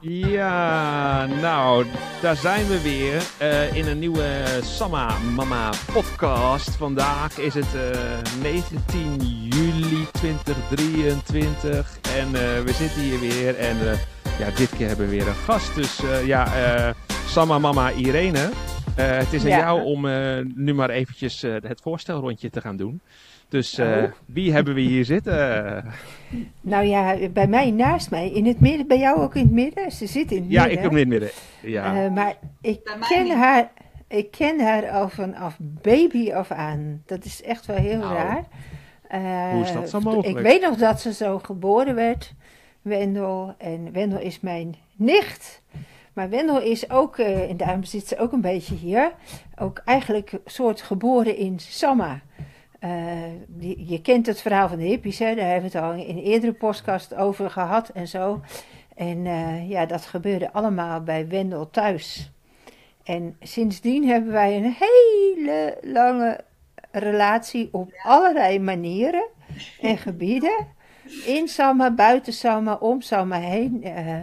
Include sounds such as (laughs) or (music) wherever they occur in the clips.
Ja, nou, daar zijn we weer uh, in een nieuwe Samma Mama podcast. Vandaag is het uh, 19 juli 2023 en uh, we zitten hier weer en ja, dit keer hebben we weer een gast. Dus ja, Samma Mama Irene, het is aan ja. jou om nu maar eventjes het voorstelrondje te gaan doen. Dus uh, wie hebben we hier zitten? (laughs) Nou ja, bij mij naast mij, in het midden, bij jou ook in het midden. Ze zit in het ja, midden. Ja, ik kom in het midden. Ja. Uh, maar ik ken, haar, ik ken haar al vanaf baby af aan. Dat is echt wel heel nou, raar. Uh, hoe is dat zo mogelijk? Ik weet nog dat ze zo geboren werd, Wendel. En Wendel is mijn nicht. Maar Wendel is ook, en daarom zit ze ook een beetje hier, ook eigenlijk soort geboren in Samma. Die, je kent het verhaal van de hippies, hè? daar hebben we het al in eerdere podcast over gehad en zo. En uh, ja, dat gebeurde allemaal bij Wendel thuis. En sindsdien hebben wij een hele lange relatie op allerlei manieren en gebieden. In Sama, buiten Sama, om Sama heen. Uh,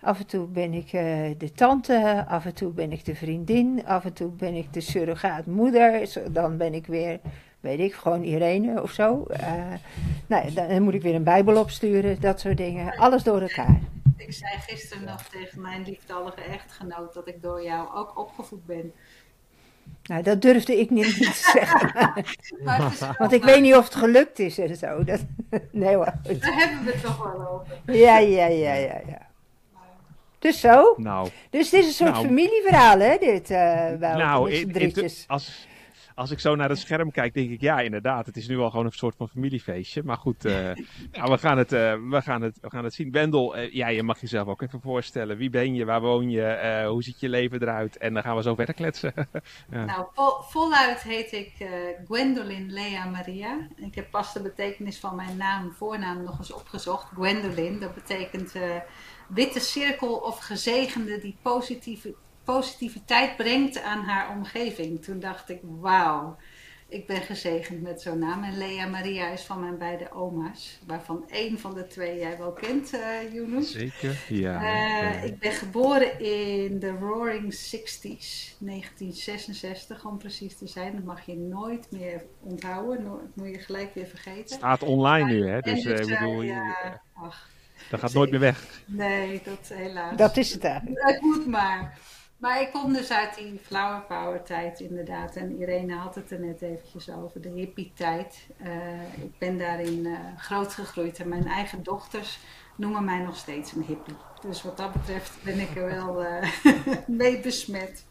af en toe ben ik de tante, af en toe ben ik de vriendin, af en toe ben ik de surrogaatmoeder. Dan ben ik weer weet ik, gewoon Irene of zo. Uh, nou, dan moet ik weer een Bijbel opsturen, dat soort dingen. Alles door elkaar. Ik zei gisteren nog tegen mijn liefdallige echtgenoot dat ik door jou ook opgevoed ben. Nou, dat durfde ik niet te (laughs) zeggen. Want ik weet niet of het gelukt is en zo. Dat, (laughs) nee hoor. Daar hebben we het toch wel over. Ja, ja, ja, ja, ja. Dus zo. Nou. Dus dit is een soort nou, familieverhaal, hè? Dit, uh, wel, nou, in, als, als ik zo naar het scherm kijk, denk ik, ja, inderdaad, het is nu al gewoon een soort van familiefeestje. Maar goed, uh, (laughs) nou, we, gaan het, uh, we, gaan het, we gaan het zien. Wendel, uh, ja, je mag jezelf ook even voorstellen. Wie ben je, waar woon je, hoe ziet je leven eruit? En dan gaan we zo verder kletsen. (laughs) ja. Nou, vol, voluit heet ik Gwendolyn Lea Maria. Ik heb pas de betekenis van mijn naam, voornaam nog eens opgezocht. Gwendolyn, dat betekent witte cirkel of gezegende die positieve positiviteit brengt aan haar omgeving. Toen dacht ik, wauw, ik ben gezegend met zo'n naam. En Lea Maria is van mijn beide oma's, waarvan één van de twee jij wel kent, uh, Yunus. Zeker, ja. Uh, ik ben geboren in de Roaring Sixties, 1966 om precies te zijn. Dat mag je nooit meer onthouden, dat moet je gelijk weer vergeten. Het staat online nu, hè? Dus, dus ik bedoel, ja, ach, dat gaat nooit meer weg. Nee, dat helaas. Dat is het eigenlijk. (laughs) Het moet maar. Maar ik kom dus uit die flower power tijd inderdaad. En Irene had het er net eventjes over, de hippie tijd. Uh, ik ben daarin uh, groot gegroeid. En mijn eigen dochters noemen mij nog steeds een hippie. Dus wat dat betreft ben ik er wel uh, (laughs) mee besmet,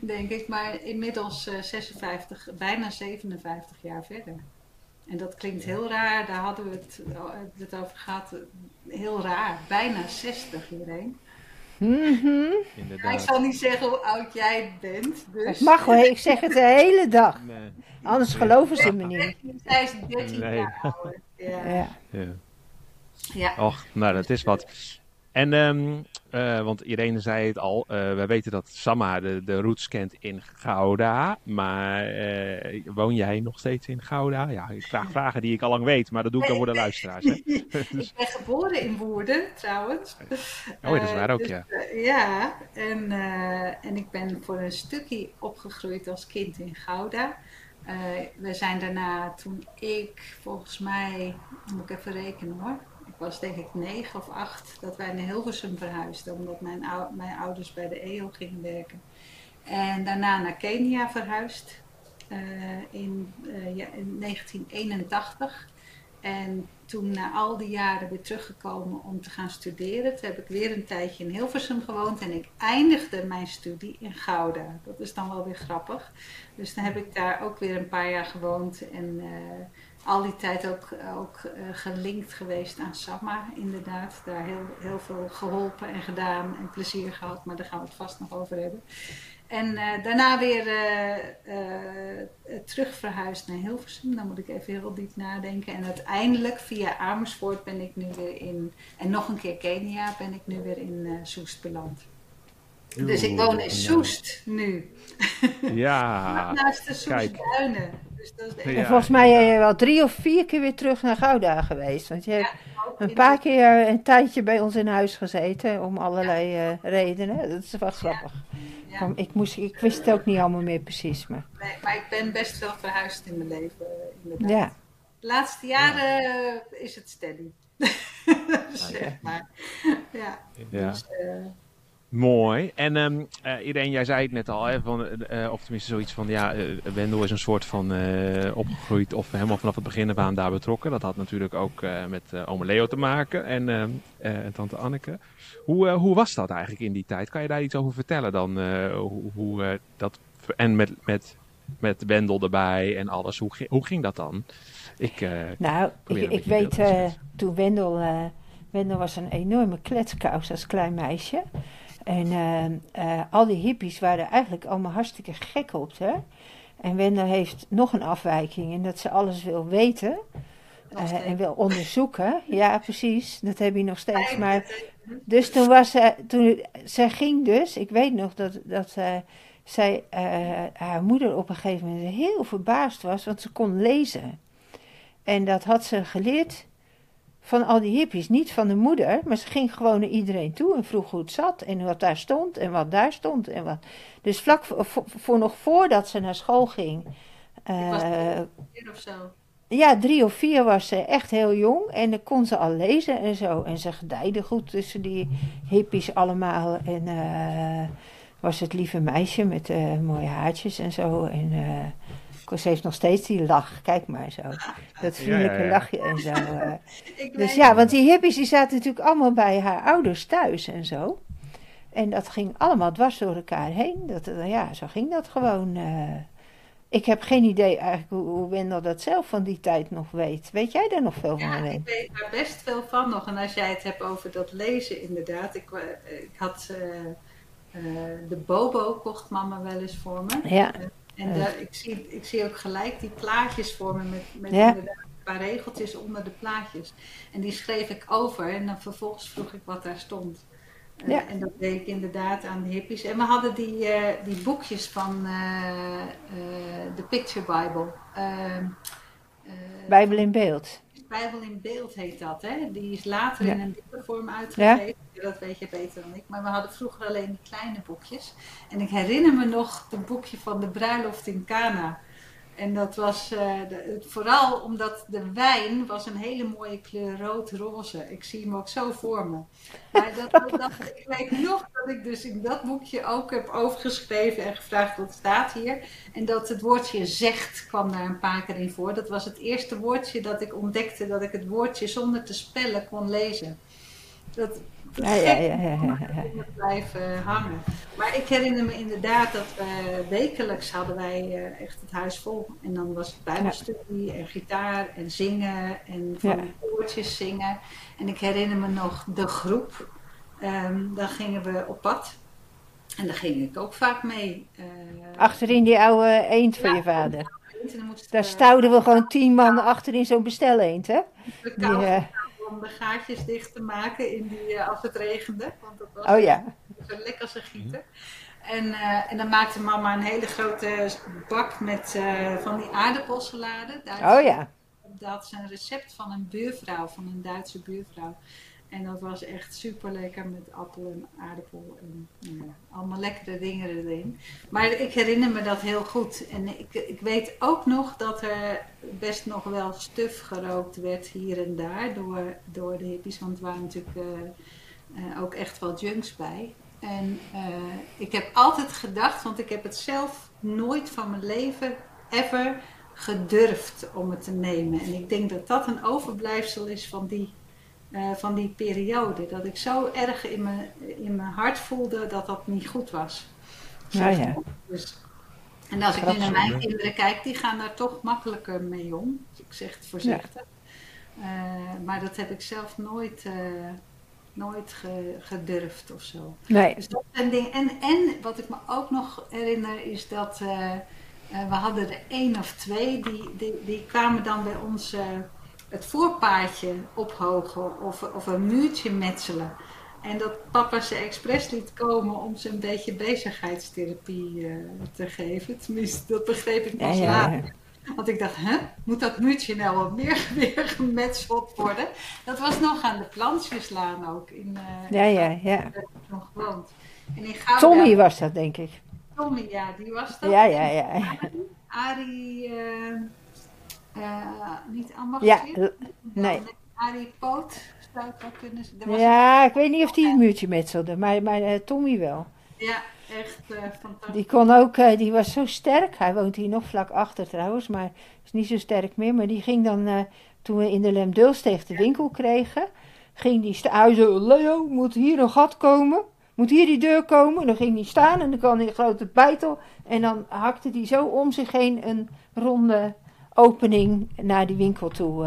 denk ik. Maar inmiddels 56, bijna 57 jaar verder. En dat klinkt heel raar, daar hadden we het, het over gehad. Heel raar, bijna 60 iedereen. Mm -hmm. ik zal niet zeggen hoe oud jij bent. Dus. Het mag wel, ik zeg het de hele dag. Nee. Anders geloven ze me niet. Zij is 13 nee. jaar ouder. Ja. Ja. ja. ja. Och, nou dat is wat. En, um, uh, want Irene zei het al, uh, we weten dat Samma de, de roots kent in Gouda. Maar uh, woon jij nog steeds in Gouda? Ja, ik vraag vragen die ik al lang weet, maar dat doe ik dan voor de luisteraars. Hè? (laughs) ik ben geboren in Woerden, trouwens. Oh, dat is waar ook, dus, ja. ja, en, en ik ben voor een stukje opgegroeid als kind in Gouda. we zijn daarna, toen ik volgens mij, moet ik even rekenen hoor was denk ik negen of acht dat wij naar Hilversum verhuisden. Omdat mijn, mijn ouders bij de EO gingen werken. En daarna naar Kenia verhuisd uh, in, uh, ja, in 1981. En toen na al die jaren weer teruggekomen om te gaan studeren. Toen heb ik weer een tijdje in Hilversum gewoond en ik eindigde mijn studie in Gouda. Dat is dan wel weer grappig. Dus dan heb ik daar ook weer een paar jaar gewoond en uh, al die tijd ook, ook uh, gelinkt geweest aan Samma, inderdaad. Daar heel, heel veel geholpen en gedaan en plezier gehad, maar daar gaan we het vast nog over hebben. En uh, daarna weer uh, terug verhuisd naar Hilversum. Dan moet ik even heel diep nadenken. En uiteindelijk via Amersfoort ben ik nu weer in, en nog een keer Kenia, ben ik nu weer in Soest beland. Dus ik woon in Soest nu. Ja. (laughs) Naast de Soestduinen. Dus dat is Ja. En volgens mij ben je wel drie of vier keer weer terug naar Gouda geweest. Want je hebt een paar de- keer een tijdje bij ons in huis gezeten. Om allerlei eh, redenen. Dat is wel grappig. ja. Ik, moest, ik wist het ook niet allemaal meer precies. Maar Nee, maar ik ben best wel verhuisd in mijn leven, eh, inderdaad. ja. De laatste jaren eh, is het steady. (laughs) zeg maar. Ja. Ja. Dus, eh, Mooi. En ehm eh, Irene, jij zei het net al, hè, van, eh, of tenminste zoiets van, ja, eh, Wendel is een soort van opgegroeid of helemaal vanaf het begin af aan daar betrokken. Dat had natuurlijk ook met ome Leo te maken en, ehm, eh, tante Anneke. Hoe, hoe was dat eigenlijk in die tijd? Kan je daar iets over vertellen dan? hoe hoe dat, en met, met, met Wendel erbij en alles, hoe, hoe ging dat dan? Ik, Nou, ik, weet toen Wendel, Wendel was een enorme kletskous als klein meisje. En eh, eh, al die hippies waren eigenlijk allemaal hartstikke gek op haar. En Wendel heeft nog een afwijking in dat ze alles wil weten eh, en wil onderzoeken. Ja, precies, dat heb je nog steeds. Maar dus toen was ze, toen, zij ging dus, ik weet nog dat, dat eh, zij, haar moeder op een gegeven moment heel verbaasd was, want ze kon lezen. En dat had ze geleerd van al die hippies, niet van de moeder, maar ze ging gewoon naar iedereen toe en vroeg hoe het zat en wat daar stond en wat daar stond. En wat. Dus vlak voor, nog voordat ze naar school ging, eh, was vier of zo. ja, drie of vier was ze echt heel jong en dan kon ze al lezen en zo. En ze gedijde goed tussen die hippies allemaal. En eh, was het lieve meisje met eh, mooie haartjes en zo. En eh, ze heeft nog steeds die lach, kijk maar zo. Dat vriendelijke ja, ja. lachje en zo. (laughs) eh. Dus ja, want die hippies die zaten natuurlijk allemaal bij haar ouders thuis en zo. En dat ging allemaal dwars door elkaar heen. Dat, eh, ja, zo ging dat gewoon. eh. ik heb geen idee eigenlijk hoe, hoe Wendel dat zelf van die tijd nog weet. Weet jij daar nog veel van, Ja, ik weet daar best veel van nog. En als jij het hebt over dat lezen, inderdaad. Ik, ik had eh, eh, de Bobo kocht mama wel eens voor me. Ja, En ik, zie, ik zie ook gelijk die plaatjes voor me met, met Ja. inderdaad een paar regeltjes onder de plaatjes. En die schreef ik over en dan vervolgens vroeg ik wat daar stond. Eh, Ja. En dat deed ik inderdaad aan de hippies. En we hadden die, eh, die boekjes van eh, de Picture Bible. Ehm, eh, Bijbel in beeld. Bijbel in beeld heet dat, hè? Die is later Ja. in een dikke vorm uitgegeven. Dat weet je beter dan ik. Maar we hadden vroeger alleen die kleine boekjes. En ik herinner me nog het boekje van de bruiloft in Cana. En dat was eh, vooral omdat de wijn was een hele mooie kleur rood-roze. Ik zie hem ook zo voor me. Maar dat, dat, ik weet nog dat ik dus in dat boekje ook heb overgeschreven en gevraagd wat staat hier. En dat het woordje zegt kwam daar een paar keer in voor. Dat was het eerste woordje dat ik ontdekte dat ik het woordje zonder te spellen kon lezen. Dat, dat Ja, ja, ja, ja, ja, blijven hangen. Maar ik herinner me inderdaad dat we wekelijks hadden wij eh, echt het huis vol. En dan was het bijbelstudie en gitaar en zingen en van koortjes zingen. En ik herinner me nog de groep. Ehm dan gingen we op pad. En daar ging ik ook vaak mee. Eh, Achterin die oude eend van Ja. je vader. Daar stouwden we gewoon tien man achterin zo'n besteleend, hè? de Die, eh, om de gaatjes dicht te maken in die, eh, als het regende. Want dat was oh ja. zo lekker als een gieter. En, eh, en dan maakte mama een hele grote bak met eh, van die aardappelsalade. Oh ja. Dat ze een recept van een buurvrouw, van een Duitse buurvrouw. En dat was echt super lekker met appel en aardappel en nou allemaal lekkere dingen erin. Maar ik herinner me dat heel goed. En ik, ik weet ook nog dat er best nog wel stuf gerookt werd hier en daar door, door de hippies. Want er waren natuurlijk eh, eh, ook echt wel junks bij. En eh, ik heb altijd gedacht, want ik heb het zelf nooit van mijn leven ever gedurfd om het te nemen. En ik denk dat dat een overblijfsel is van die, eh, van die periode. Dat ik zo erg in mijn, in mijn hart voelde dat dat niet goed was. Ja, ja. Dus, en als ik nu naar mijn hè? kinderen kijk, die gaan daar toch makkelijker mee om. Dus ik zeg het voorzichtig. Eh, maar dat heb ik zelf nooit, eh, nooit ge- gedurfd of zo. Nee. Dus dat zijn dingen. En, en wat ik me ook nog herinner is dat eh, eh, we hadden er één of twee die, die, die kwamen dan bij ons eh, het voorpaadje ophogen of, of een muurtje metselen. En dat papa ze expres liet komen om ze een beetje bezigheidstherapie eh, te geven. Tenminste, dat begreep ik pas ja, later. ja. Want ik dacht, hè, moet dat muurtje nou wat meer (laughs) weer gemetseld worden? Dat was nog aan de Plantjeslaan ook. In, uh, ja, ja, ja. nog gewoond. En in Gouda, Tommy was dat, denk ik. Tommy, ja, die was dat. Ja, ja, ja. Arie, uh, uh, niet Ambacht. Ja, nee. Arie Poot zou het wel kunnen zijn. Ja, ik weet niet of die het muurtje metselde, maar, maar uh, Tommy wel. Ja, echt uh, fantastisch. Die kon ook, uh, die was zo sterk. Hij woont hier nog vlak achter trouwens, maar is niet zo sterk meer. Maar die ging dan, uh, toen we in de Lemdulsteeg de winkel kregen, ging die staan. zo, Leo, moet hier een gat komen? Moet hier die deur komen? En dan ging hij staan en dan kwam hij een grote bijtel. En dan hakte hij zo om zich heen een ronde opening naar die winkel toe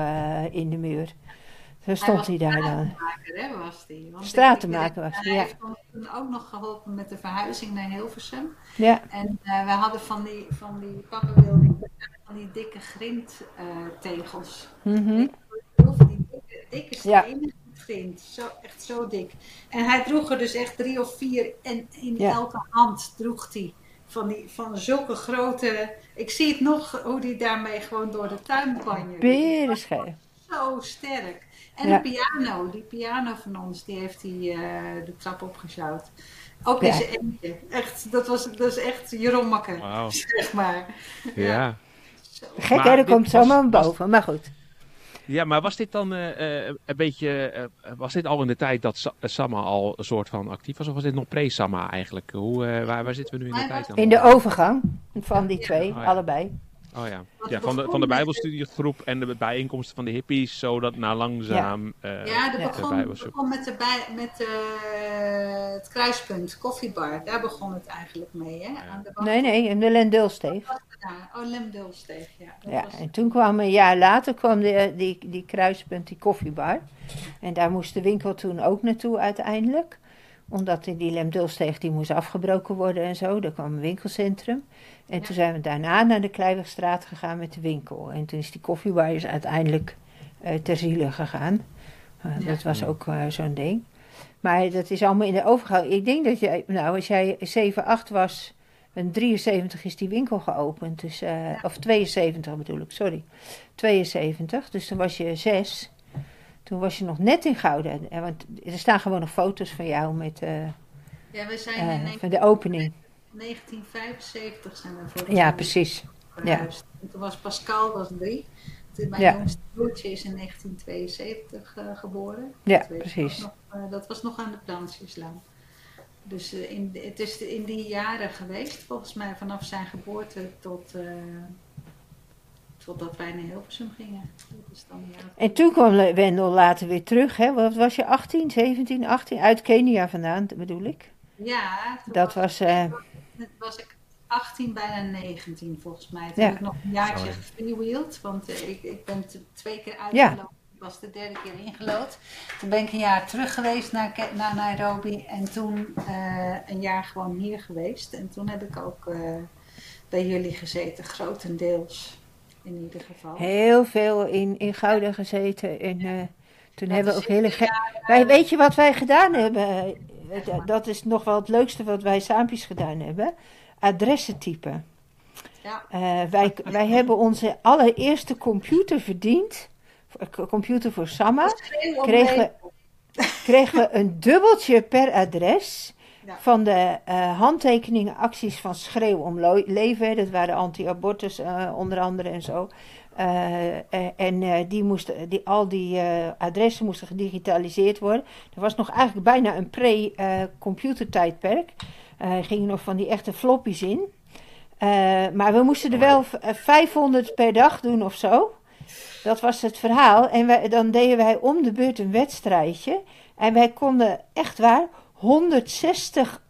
in de muur. Zo stond hij, hij daar dan. Hè, was stratenmaker was hij. Ja. heeft ons toen ook nog geholpen met de verhuizing naar Hilversum. Ja. En uh, we hadden van die, van die pappenwilding, van die dikke grindtegels. Uh, mm -hmm. Die dikke, dikke stenen. Ja. Grind, zo, echt zo dik. En hij droeg er dus echt drie of vier en in ja. elke hand droeg hij van, die, van zulke grote. Ik zie het nog hoe die daarmee gewoon door de tuin banjerde. Berenschijf. Zo sterk. En Ja. de piano, die piano van ons, die heeft hij eh, de trap opgesjouwd. Ook in Ja. zijn eentje. Echt, dat, was, dat is echt Wauw. (laughs) zeg maar. Ja. Gek, hè, dit komt was- zomaar was- boven. Maar goed. Ja, maar was dit dan eh, eh, een beetje. eh, was dit al in de tijd dat Sa- Samma al een soort van actief was? Of was dit nog pre-Samma eigenlijk? Hoe, eh, waar, waar zitten we nu in de tijd dan? In de overgang van die Ja. twee, Oh ja. allebei. Oh ja. Ja van, de, van de Bijbelstudiegroep en de bijeenkomsten van de hippies, zodat na langzaam. eh, Ja, dat Ja. begon, de met, de bij, met eh, het kruispunt, koffiebar. Daar begon het eigenlijk mee, hè? Aan de Nee, nee, in de Lendulsteeg. Oh, Lemdulsteeg, ja. Dat Ja, was- en toen kwam een jaar later kwam de, die, die kruispunt, die koffiebar. En daar moest de winkel toen ook naartoe uiteindelijk. Omdat die die Lemdulsteeg die moest afgebroken worden en zo. Daar kwam een winkelcentrum. En toen zijn we daarna naar de Kleiwegstraat gegaan met de winkel. En toen is die koffiebar dus uiteindelijk eh, ter ziele gegaan. Eh, Ja. Dat was ook eh, zo'n ding. Maar dat is allemaal in de overgang. Ik denk dat jij, nou als jij 7, 8 was... In 73 is die winkel geopend. Dus, Of 72 bedoel ik, sorry. 72. Dus toen was je 6. Toen was je nog net in Gouda. Eh, Want er staan gewoon nog foto's van jou met, eh, ja, we zijn eh, van de opening. 1975 zijn we voor Ja, precies. verhuisd. En toen was Pascal was drie. Toen mijn Ja. jongste broertje is in 1972 eh, geboren. Ja, Dat precies. nog. Dat was nog aan de Plaansjeslaan. Dus in, het is in die jaren geweest, volgens mij vanaf zijn geboorte tot, totdat wij naar Hilversum gingen. Dat is dan En toen kwam Wendel later weer terug. Hè? Wat was je? 18, 17, 18? Uit Kenia vandaan, bedoel ik. Ja, toen Dat was... eh, Toen was ik 18, bijna 19 volgens mij. Toen Ja. heb ik nog een jaartje gefreewheeld. Want eh, ik, ik ben twee keer Ja. uitgelopen. Ik was de derde keer ingelood. Toen ben ik een jaar terug geweest naar, naar Nairobi. En toen eh, een jaar gewoon hier geweest. En toen heb ik ook eh, bij jullie gezeten. Grotendeels in ieder geval. heel veel in, in Gouda gezeten. En eh, toen Dat hebben we ook hele... ge- Wij, weet je wat wij gedaan hebben? Eh, dat- Dat is nog wel het leukste wat wij saampjes gedaan hebben. Adressen typen. Ja. Eh, wij, wij hebben onze allereerste computer verdiend. Computer voor Samma. Kregen we, kregen we een dubbeltje per adres Van de eh, handtekeningen acties van Schreeuw om Leven. Dat waren anti-abortus eh, onder andere en zo. Eh, en die moesten, die, al die adressen moesten gedigitaliseerd worden. Er was nog eigenlijk bijna een pre-computertijdperk. Er gingen nog van die echte floppies in. Maar we moesten er wel v- eh, 500 per dag doen of zo. Dat was het verhaal. En dan deden wij om de beurt een wedstrijdje. En wij konden echt waar 160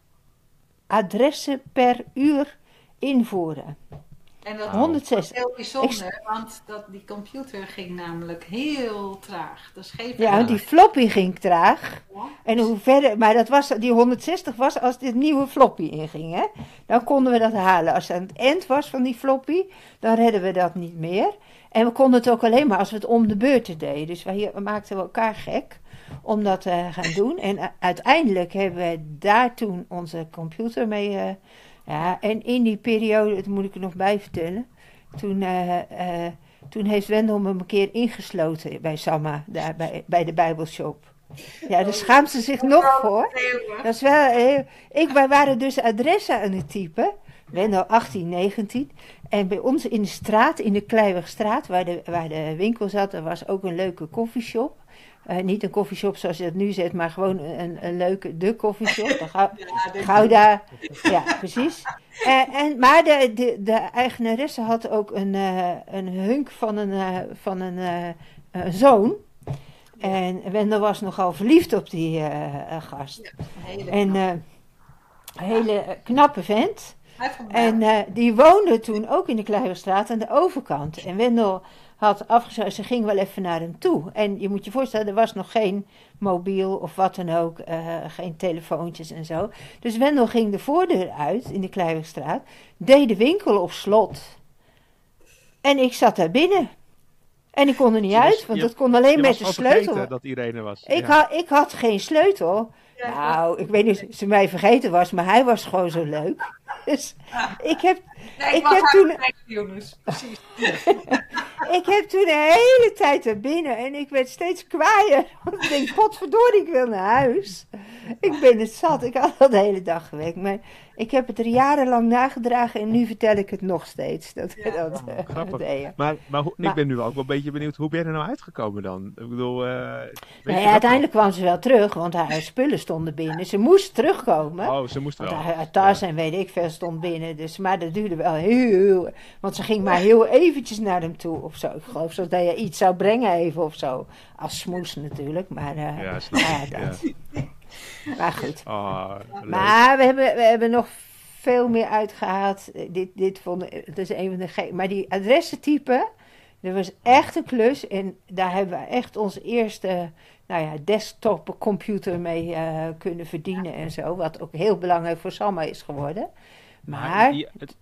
adressen per uur invoeren. En dat Wauw. 160. was heel bijzonder, want dat, die computer ging namelijk heel traag. Dat schreef Ja, want die floppy ging traag. Ja. En hoe verder, maar dat was, die 160 was als dit nieuwe floppy inging. Hè? Dan konden we dat halen. Als het aan het eind was van die floppy, dan redden we dat niet meer. En we konden het ook alleen maar als we het om de beurten deden. Dus wij we maakten we elkaar gek om dat te gaan doen. En u- uiteindelijk hebben we daar toen onze computer mee. eh, ja, en in die periode, dat moet ik er nog bij vertellen. Toen, eh, eh, toen heeft Wendel me een keer ingesloten bij Samma, daar bij, bij de Bijbelshop. Ja, daar schaamt ze zich nog voor. Dat is wel. Ik, wij waren dus adressen aan het typen. Wendel 18, 19. En bij ons in de straat, in de Kleiwegstraat, waar de, waar de winkel zat, er was ook een leuke koffieshop. Eh, niet een koffieshop zoals je dat nu zet, maar gewoon een, een leuke, de koffieshop. (laughs) De Gou- Gouda, ja, precies. Eh, en, maar de, de, de eigenaresse had ook een, eh, een hunk van een, van een, zoon. En Wendel was nogal verliefd op die gast. Hele En een hele knappe vent. En die woonde toen ook in de Kleiwerstraat aan de overkant. En Wendel had afgesproken, ze ging wel even naar hem toe. En je moet je voorstellen, er was nog geen mobiel of wat dan ook, eh, geen telefoontjes en zo. Dus Wendel ging de voordeur uit in de Kleiwerstraat, deed de winkel op slot. En ik zat daar binnen. En ik kon er niet Je was- uit, want je- dat kon alleen Je met was de sleutel. vergeten dat Irene was. Ik, Ja. had, ik had geen sleutel. Ja, Nou, ik weet niet of ze mij vergeten was, maar hij was gewoon zo leuk. (laughs) Dus ik heb, Nee, ik was heb toen- Jonas. Precies. (laughs) ik heb toen de hele tijd er binnen en ik werd steeds kwaaier. (laughs) Want ik denk, potverdorie, ik wil naar huis. Ik ben het zat, ik had al de hele dag gewerkt. Maar ik heb het er jarenlang nagedragen en nu vertel ik het nog steeds. Dat Ja. dat eh, Grappig. deden. Maar, maar hoe- Maar- ik ben nu ook wel een beetje benieuwd, hoe ben je er nou uitgekomen dan? Ik bedoel, eh, je Nee, dat uiteindelijk kwam ze wel terug, want haar spullen stonden binnen. Ze moest terugkomen. Oh, ze moest wel. haar, haar tas en weet ik veel stond binnen. Dus, maar dat duurde wel heel... Want ze ging maar heel eventjes naar hem toe of zo. Ik geloof zo dat je iets zou brengen even of zo. Als smoes natuurlijk, maar... eh, Ja, snap ja, ja. dat. Maar goed. Oh, leuk. Maar we hebben, we hebben nog veel meer uitgehaald. Eh, Dit, dit vond ik- dat is een van de ge- Maar die adressentype, dat was echt een klus. En daar hebben we echt onze eerste nou ja, desktop computer mee eh, kunnen verdienen en zo. Wat ook heel belangrijk voor Samma is geworden. Maar, die- het,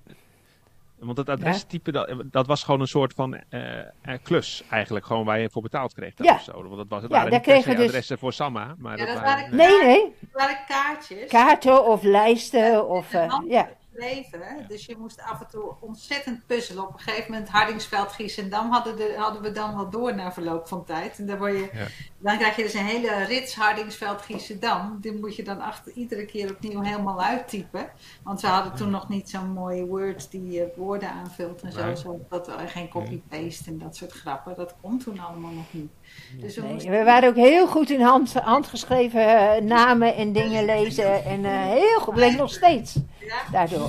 want het adrestype, dat, dat was gewoon een soort van eh, eh, klus eigenlijk, gewoon waar je voor betaald kreeg. dan Ja. Of zo. Want dat was, het Ja, waren daar kregen dus- adressen voor Samma, maar Ja, dat, dat waren... waren- nee, nee. Het waren kaartjes. Kaarten of lijsten of... eh, ja. Geschreven. Dus je moest af en toe ontzettend puzzelen. Op een gegeven moment Hardingsveld, Giesendam hadden, de, hadden we dan wel door na verloop van tijd. En dan, word je, Ja. dan krijg je dus een hele rits Hardingsveld, Giesendam. Die moet je dan achter, iedere keer opnieuw helemaal uittypen. Want we hadden toen nog niet zo'n mooie Word die eh, woorden aanvult en zo. Nee. zo dat we geen copy-paste en dat soort grappen. Dat komt toen allemaal nog niet. Dus we Nee, moesten we waren ook heel goed in hand, handgeschreven eh, namen en dingen lezen. En eh, heel goed, ik nog steeds ja, daardoor.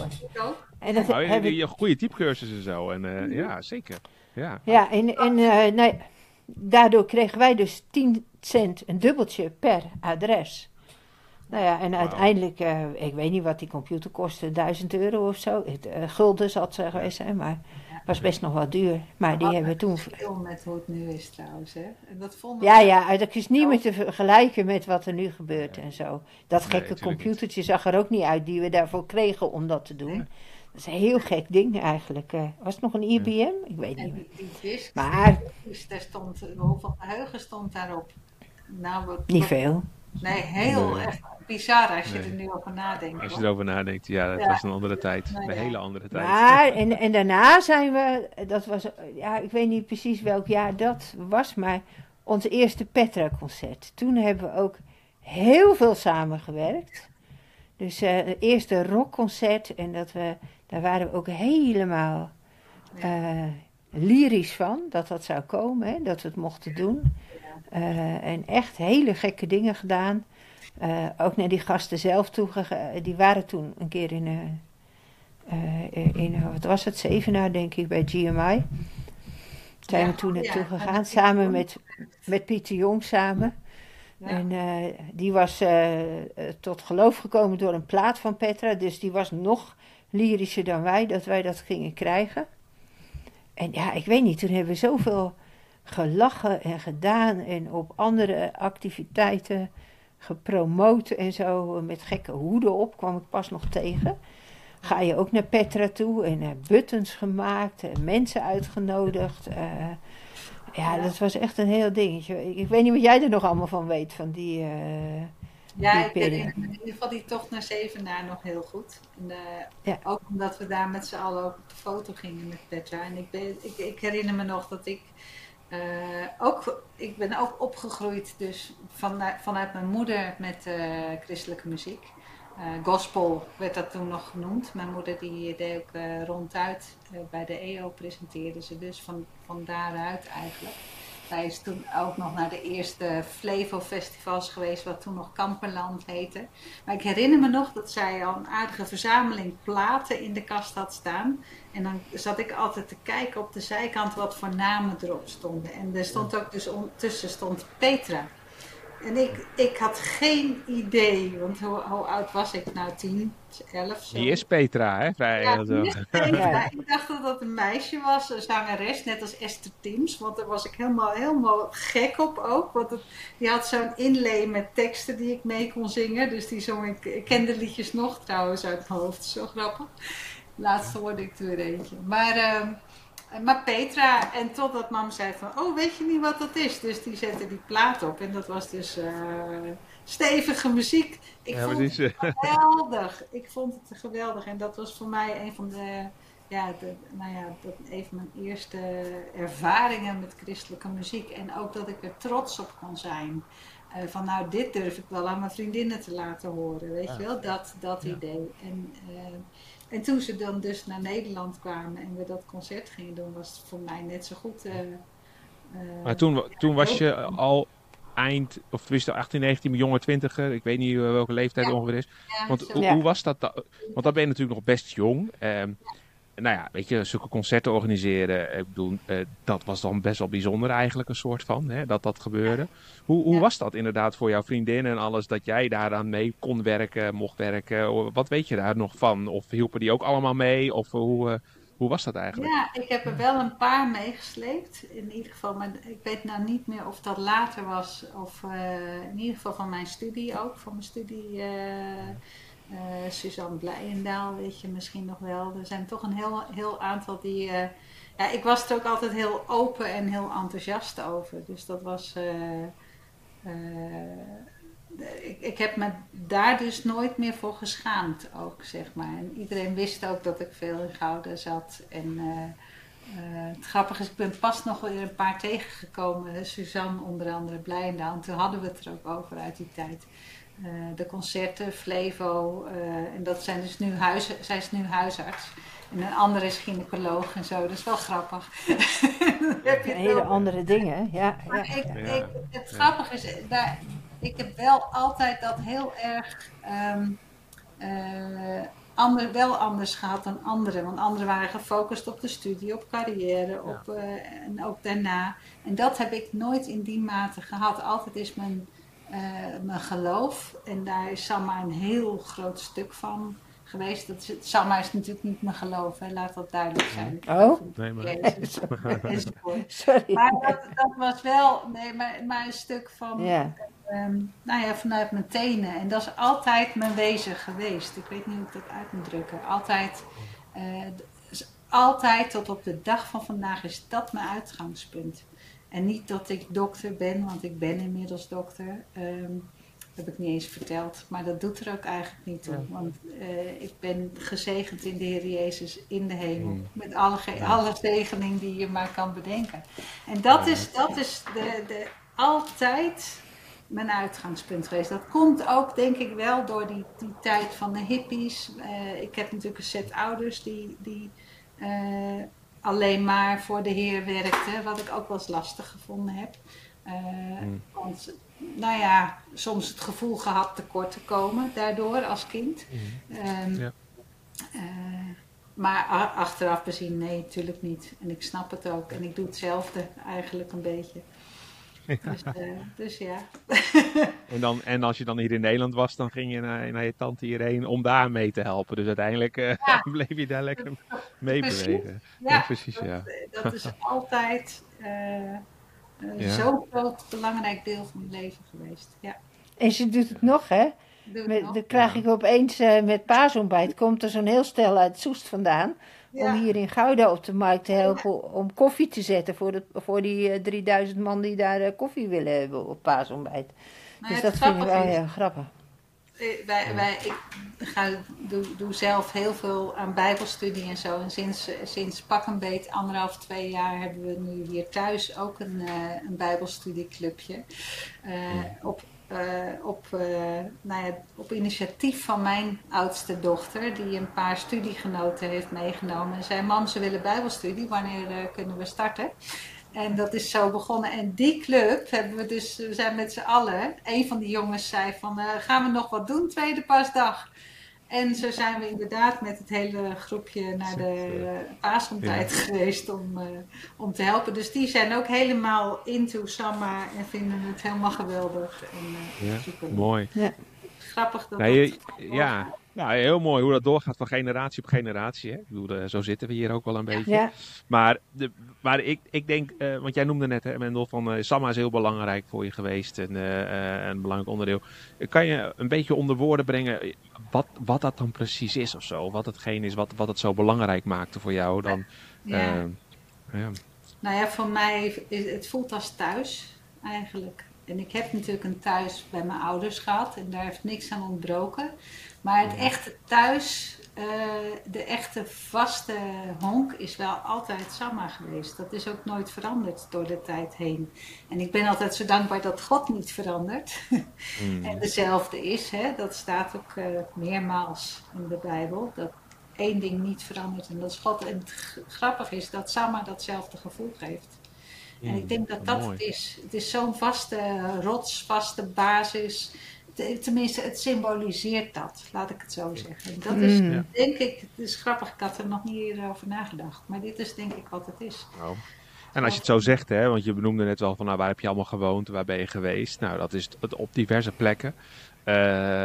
En dat Nou, je- heb je goede typecursussen en zo. En, eh, ja, zeker. Ja. Ja, en, en eh, nee, daardoor kregen wij dus 10 cent, een dubbeltje per adres. Nou ja, en uiteindelijk, eh, ik weet niet wat die computer kostte, 1000 euro of zo. Het, eh, gulden zal het geweest zijn, maar was best nog wel duur. Maar die hebben we toen... Verschil met hoe het nu is trouwens. Hè? En dat vonden Ja, we- ja, dat is niet meer te vergelijken met wat er nu gebeurt en zo. Dat gekke computertje zag er ook niet uit die we daarvoor kregen om dat te doen. Dat is een heel gek ding eigenlijk. eh. Was het nog een IBM? Ik weet En niet. die, die disk, Maar dus daar stond, hoeveel geheugen stond daarop? Nou, wat, niet veel. Nee, heel Nee. echt bizar als je Nee. er nu over nadenkt. Als je erover nadenkt, ja, dat Ja. was een andere tijd. Nou een ja. hele andere tijd. Maar, (laughs) en, en daarna zijn we, dat was, ja, ik weet niet precies welk jaar dat was, maar ons eerste Petra-concert. Toen hebben we ook heel veel samengewerkt. Dus eh het eerste rockconcert en dat we, daar waren we ook helemaal eh, lyrisch van, dat dat zou komen, hè, dat we het mochten doen. Eh, en echt hele gekke dingen gedaan. Eh, ook naar die gasten zelf toe gegaan. Die waren toen een keer in, eh, eh, in eh, wat was het, Zevenaar denk ik, bij GMI. Zijn Ja, we toen ja, naartoe gegaan, samen met, met Pieter Jong samen. Ja. En eh, die was eh, eh, tot geloof gekomen door een plaat van Petra. Dus die was nog lyrischer dan wij, dat wij dat gingen krijgen. En ja, ik weet niet, toen hebben we zoveel gelachen en gedaan. En op andere activiteiten gepromoot en zo. Met gekke hoeden op kwam ik pas nog tegen. Ga je ook naar Petra toe en eh, buttons gemaakt en mensen uitgenodigd. eh, ja, dat was echt een heel dingetje. Ik, ik weet niet wat jij er nog allemaal van weet, van die... eh, Ja, ik herinner me in ieder geval die tocht naar Zevenaar nog heel goed. En, eh, Ja. Ook omdat we daar met z'n allen op de foto gingen met Petra. En ik, ben, ik, ik herinner me nog dat ik eh, ook, ik ben ook opgegroeid dus vanuit, vanuit mijn moeder met eh, christelijke muziek. Eh, gospel werd dat toen nog genoemd. Mijn moeder die deed ook ronduit bij de EO presenteerde ze dus van, van daaruit eigenlijk. Zij is toen ook nog naar de eerste Flevo-festivals geweest, wat toen nog Kamperland heette. Maar ik herinner me nog dat zij al een aardige verzameling platen in de kast had staan. En dan zat ik altijd te kijken op de zijkant wat voor namen erop stonden. En er stond ook dus tussen stond Petra. En ik, ik had geen idee, want hoe, hoe oud was ik nou? 10, 11? Zo. Die is Petra, hè? Vrij, Ja, zo. Petra. Ik dacht dat dat een meisje was, een zangeres, net als Esther Tims. Want daar was ik helemaal, helemaal gek op ook. Want het, die had zo'n inlay met teksten die ik mee kon zingen. Dus die zong ik, ik ken de liedjes nog trouwens uit mijn hoofd. Zo grappig. Laatst hoorde ik er weer eentje. Maar, ehm, maar Petra, en totdat mam zei van, oh weet je niet wat dat is? Dus die zette die plaat op en dat was dus eh, stevige muziek. Ik Ja, vond precies. het geweldig. Ik vond het geweldig. En dat was voor mij een van de, ja, de, nou ja, dat, een van mijn eerste ervaringen met christelijke muziek. En ook dat ik er trots op kon zijn. Eh, van nou, dit durf ik wel aan mijn vriendinnen te laten horen. Weet je wel, dat, dat Ja. idee. En, eh, en toen ze dan dus naar Nederland kwamen en we dat concert gingen doen, was het voor mij net zo goed. eh, eh, Maar toen, toen was je al eind, of tenminste 18, 19, jonge twintiger. Ik weet niet welke leeftijd Ja. ongeveer is. ja, Want zo- hoe, Ja. hoe was dat? da- Want dan ben je natuurlijk nog best jong. Ehm, nou ja, weet je, zulke concerten organiseren. Ik bedoel, eh, dat was dan best wel bijzonder eigenlijk, een soort van, hè, dat dat gebeurde. Hoe, hoe Ja. was dat inderdaad voor jouw vriendin en alles, dat jij daaraan mee kon werken, mocht werken? Wat weet je daar nog van? Of hielpen die ook allemaal mee? Of hoe, eh, hoe was dat eigenlijk? Ja, ik heb er wel een paar meegesleept. In ieder geval, maar ik weet nou niet meer of dat later was. Of eh, in ieder geval van mijn studie ook. Van mijn studie eh, eh, Suzanne Blijendaal, weet je misschien nog wel. Er zijn toch een heel, heel aantal die... eh, ja, ik was er ook altijd heel open en heel enthousiast over. Dus dat was... eh, eh, ik, ik heb me daar dus nooit meer voor geschaamd ook, zeg maar. En iedereen wist ook dat ik veel in Gouden zat. En eh, eh, het grappige is, ik ben pas nog weer een paar tegengekomen. Suzanne onder andere, Blijendaal. En toen hadden we het er ook over uit die tijd. Eh, de concerten, Flevo. eh, en dat zijn dus nu huis, zij is nu huisarts. En een andere is gynaecoloog en zo. Dat is wel grappig. (laughs) Heb je Hele wel- andere dingen, ja. ja, maar ik, ja. Ik, het grappige is, daar, ik heb wel altijd dat heel erg ehm, eh, ander, wel anders gehad dan anderen. Want anderen waren gefocust op de studie, op carrière, op, eh, en ook daarna. En dat heb ik nooit in die mate gehad. Altijd is mijn, mijn geloof, en daar is Samma een heel groot stuk van geweest. Dat is, Samma is natuurlijk niet mijn geloof, hè, laat dat duidelijk zijn. Ik Oh. in Nee, maar- Jezus. (laughs) Sorry. Maar dat, dat was wel nee, maar, maar een stuk van, ehm, nou ja, vanuit mijn tenen. En dat is altijd mijn wezen geweest. Ik weet niet hoe ik dat uit moet drukken. Altijd, eh, altijd tot op de dag van vandaag is dat mijn uitgangspunt. En niet dat ik dokter ben, want ik ben inmiddels dokter. Dat heb ik niet eens verteld, maar dat doet er ook eigenlijk niet toe. Want eh, ik ben gezegend in de Heer Jezus in de hemel. Mm. Met alle, alle zegening die je maar kan bedenken. En dat is, dat is de, de, altijd mijn uitgangspunt geweest. Dat komt ook, denk ik, wel door die, die tijd van de hippies. Eh, ik heb natuurlijk een set ouders die, die eh, alleen maar voor de Heer werkten, wat ik ook wel eens lastig gevonden heb. Eh, Mm. Want, nou ja, soms het gevoel gehad tekort te komen daardoor als kind. Ehm, Ja. eh, maar achteraf bezien, nee, natuurlijk niet. En ik snap het ook. En ik doe hetzelfde eigenlijk een beetje. Dus, eh, dus ja. (laughs) En, dan, en als je dan hier in Nederland was, dan ging je naar, naar je tante hierheen om daar mee te helpen. Dus uiteindelijk eh, Ja. (laughs) bleef je daar lekker mee Precies. bewegen. Ja, Ja, precies, dat, ja. dat is (laughs) altijd eh, eh, Ja. zo'n groot belangrijk deel van mijn leven geweest. Ja, en ze doet het nog, hè? Met, nog. dan krijg ik opeens eh, met paasontbijt, komt er zo'n heel stel uit Soest vandaan. Ja. Om hier in Gouda op de markt te helpen om koffie te zetten voor, de, voor die eh, 3000 man die daar eh, koffie willen hebben op paasontbijt. Nou ja, dus dat vind ik wel heel grappig. Eh, Wij, wij, ik ga, doe, doe zelf heel veel aan bijbelstudie en zo. En sinds, eh, sinds pak een beet anderhalf, twee jaar hebben we nu hier thuis ook een, eh, een bijbelstudieclubje. Eh, op, eh, op, eh, nou ja, op initiatief van mijn oudste dochter, die een paar studiegenoten heeft meegenomen. En zei, mam, ze willen bijbelstudie, wanneer eh, kunnen we starten? En dat is zo begonnen. En die club hebben we dus, we zijn met z'n allen. Een van die jongens zei van, gaan we nog wat doen, tweede pasdag? En zo zijn we inderdaad met het hele groepje naar de uh, paasomtijd geweest om, eh, om te helpen. Dus die zijn ook helemaal into Samma en vinden het helemaal geweldig. En, eh, Ja, super. mooi. Grappig dat dat je- ja, ja, heel mooi hoe dat doorgaat van generatie op generatie. Hè? Ik bedoel, eh, zo zitten we hier ook wel een beetje. Ja, Maar, de, maar ik, ik denk, eh, want jij noemde net, hè, Mendel, van eh Samma is heel belangrijk voor je geweest en eh, eh, een belangrijk onderdeel. Kan je een beetje onder woorden brengen wat, wat dat dan precies is of zo? Wat hetgeen is wat, wat het zo belangrijk maakte voor jou dan? Ja. ja. Nou ja, voor mij is het voelt als thuis eigenlijk. En ik heb natuurlijk een thuis bij mijn ouders gehad en daar heeft niks aan ontbroken. Maar het echte thuis, eh, de echte vaste honk is wel altijd Samma geweest. Dat is ook nooit veranderd door de tijd heen. En ik ben altijd zo dankbaar dat God niet verandert. Mm. En dezelfde is, hè, dat staat ook eh, meermaals in de Bijbel, dat één ding niet verandert en dat is God. En het grappig is dat Sama datzelfde gevoel geeft. En ik denk dat dat Mooi. het is. Het is zo'n vaste rots, vaste basis. Te- Tenminste, het symboliseert dat, laat ik het zo zeggen. Dat is, Mm. Ja. denk ik, het is grappig, ik had er nog niet eerder over nagedacht. Maar dit is denk ik wat het is. Nou. En als je het zo zegt, hè, want je benoemde net wel van nou, waar heb je allemaal gewoond, waar ben je geweest? Nou, dat is het op diverse plekken, eh,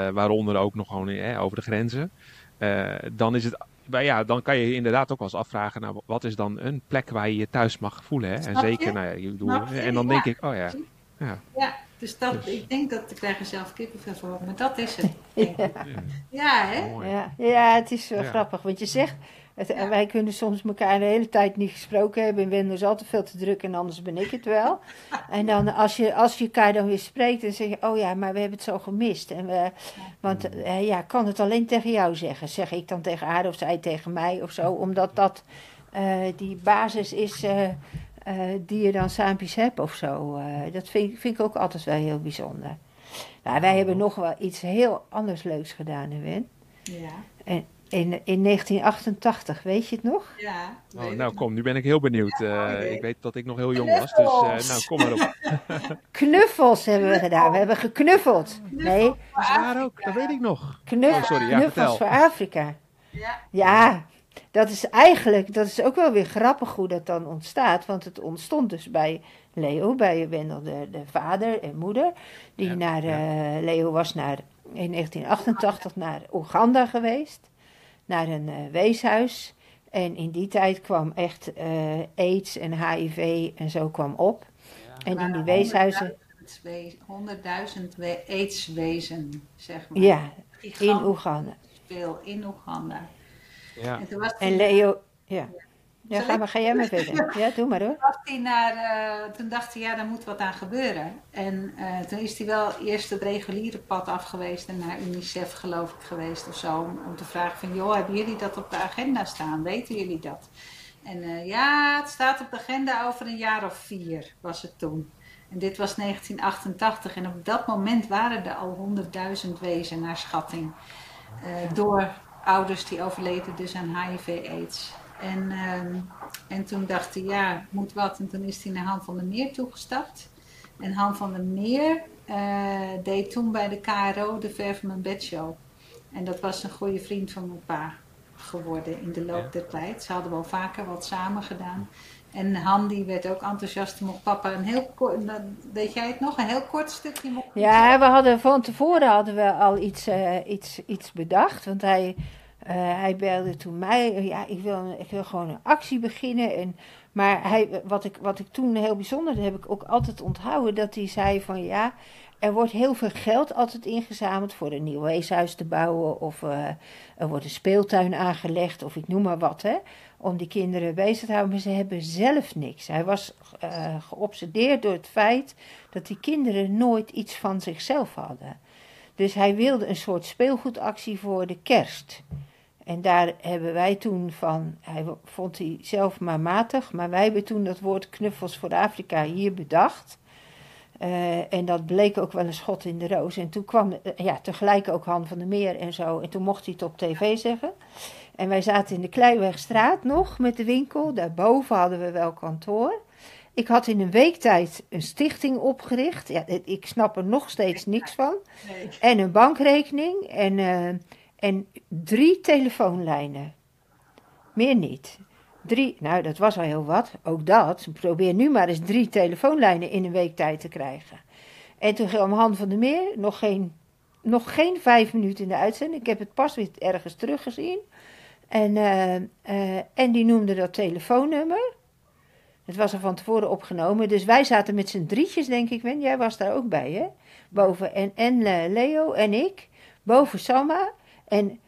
waaronder ook nog gewoon hè, over de grenzen. Eh, dan is het, maar ja, dan kan je je inderdaad ook wel eens afvragen, nou, wat is dan een plek waar je je thuis mag voelen? Hè? En zeker, nou ja, je bedoel, en dan Ja. denk ik, oh ja, ja, Ja, dus dat, Dus. ik denk dat ik krijg er zelf kippenvel voor, maar dat is het. (laughs) ik. Ja, hè? ja, ja, het is wel Ja. grappig. Want je zegt, het, Ja. wij kunnen soms elkaar de hele tijd niet gesproken hebben. En Wendel is altijd veel te druk en anders ben ik het wel. (laughs) En dan als je, als je elkaar dan weer spreekt, dan zeg je, oh ja, maar we hebben het zo gemist. En we, want eh, ja, kan het alleen tegen jou zeggen. Zeg ik dan tegen haar of zij tegen mij of zo. Omdat dat eh, die basis is eh, eh, die je dan saampjes hebt of zo. Eh, dat vind, ik- vind ik ook altijd wel heel bijzonder. Nou, wij hebben nog wel iets heel anders leuks gedaan, hè, Wen. Ja, In, in 1988, weet je het nog? ja. Oh, nou kom, nu ben ik heel benieuwd. Eh, ik weet dat ik nog heel jong was, dus eh, Knuffels. nou kom maar op. (laughs) Knuffels hebben we gedaan. We hebben geknuffeld. Nee. Dat is waar ook, dat weet ik nog. knuff, Oh, sorry, ja, knuffels voor Afrika. Ja, Ja, dat is eigenlijk, dat is ook wel weer grappig hoe dat dan ontstaat. Want het ontstond dus bij Leo, bij Wendel, de, de vader en moeder. Die Ja, naar, ja. eh, Leo was naar, in 1988 naar Oeganda geweest. Naar een eh, weeshuis. En in die tijd kwam echt eh, aids en HIV en zo kwam op. En in die weeshuizen, 100.000 we- aidswezen, zeg maar. ja, in Oeganda. veel in Oeganda. Ja. En toen was En hij, Leo, ja. Ja, ga, maar, ga jij maar verder. Ja, doe maar hoor. was hij naar, eh, toen dacht hij, ja, daar moet wat aan gebeuren. En eh, toen is hij wel eerst het reguliere pad af geweest en naar UNICEF geloof ik geweest of zo. Om, om te vragen van, joh, hebben jullie dat op de agenda staan? Weten jullie dat? En eh, ja, het staat op de agenda over een jaar of vier, was het toen. En dit was 1988 en op dat moment waren er al 100.000 wezen naar schatting. Eh, door ouders die overleden dus aan HIV-AIDS. En, ehm, en toen dacht hij, ja, moet wat. En toen is hij naar Han van der Meer toegestapt. En Han van der Meer eh, deed toen bij de KRO de Ver van mijn bed show. En dat was een goede vriend van mijn pa geworden in de loop Ja. der tijd. Ze hadden wel vaker wat samen gedaan. En Han die werd ook enthousiast. Toen mocht papa een heel kort, weet jij het nog? Een heel kort stukje mocht Ja, we hadden van tevoren hadden we al iets, eh, iets, iets bedacht. Want hij, eh, hij belde toen mij. Ja, ik wil, ik wil gewoon een actie beginnen. En, maar hij, wat, ik, wat ik toen heel bijzonder, dat heb ik ook altijd onthouden. Dat hij zei van ja, er wordt heel veel geld altijd ingezameld voor een nieuw weeshuis te bouwen. Of eh, er wordt een speeltuin aangelegd. Of ik noem maar wat hè. Om die kinderen bezig te houden. Maar ze hebben zelf niks. Hij was eh, geobsedeerd door het feit dat die kinderen nooit iets van zichzelf hadden. Dus hij wilde een soort speelgoedactie voor de kerst. En daar hebben wij toen van, hij vond hij zelf maar matig, maar wij hebben toen dat woord knuffels voor Afrika hier bedacht. Eh, en dat bleek ook wel een schot in de roos. En toen kwam eh, ja, tegelijk ook Han van der Meer en zo. En toen mocht hij het op tv zeggen. En wij zaten in de Kleiwegstraat nog met de winkel. Daarboven hadden we wel kantoor. Ik had in een week tijd een stichting opgericht. Ja, ik snap er nog steeds niks van. Nee. En een bankrekening en, eh, en drie telefoonlijnen. Meer niet. Drie, nou dat was al heel wat, ook dat. Probeer nu maar eens drie telefoonlijnen in een week tijd te krijgen. En toen kwam Han van der Meer, nog geen, nog geen vijf minuten in de uitzending. Ik heb het pas weer ergens teruggezien. En, eh, eh, en die noemde dat telefoonnummer. Het was er van tevoren opgenomen. Dus wij zaten met z'n drietjes, denk ik. Wen. Jij was daar ook bij, hè? Boven. En, en eh, Leo en ik. Boven Samma. En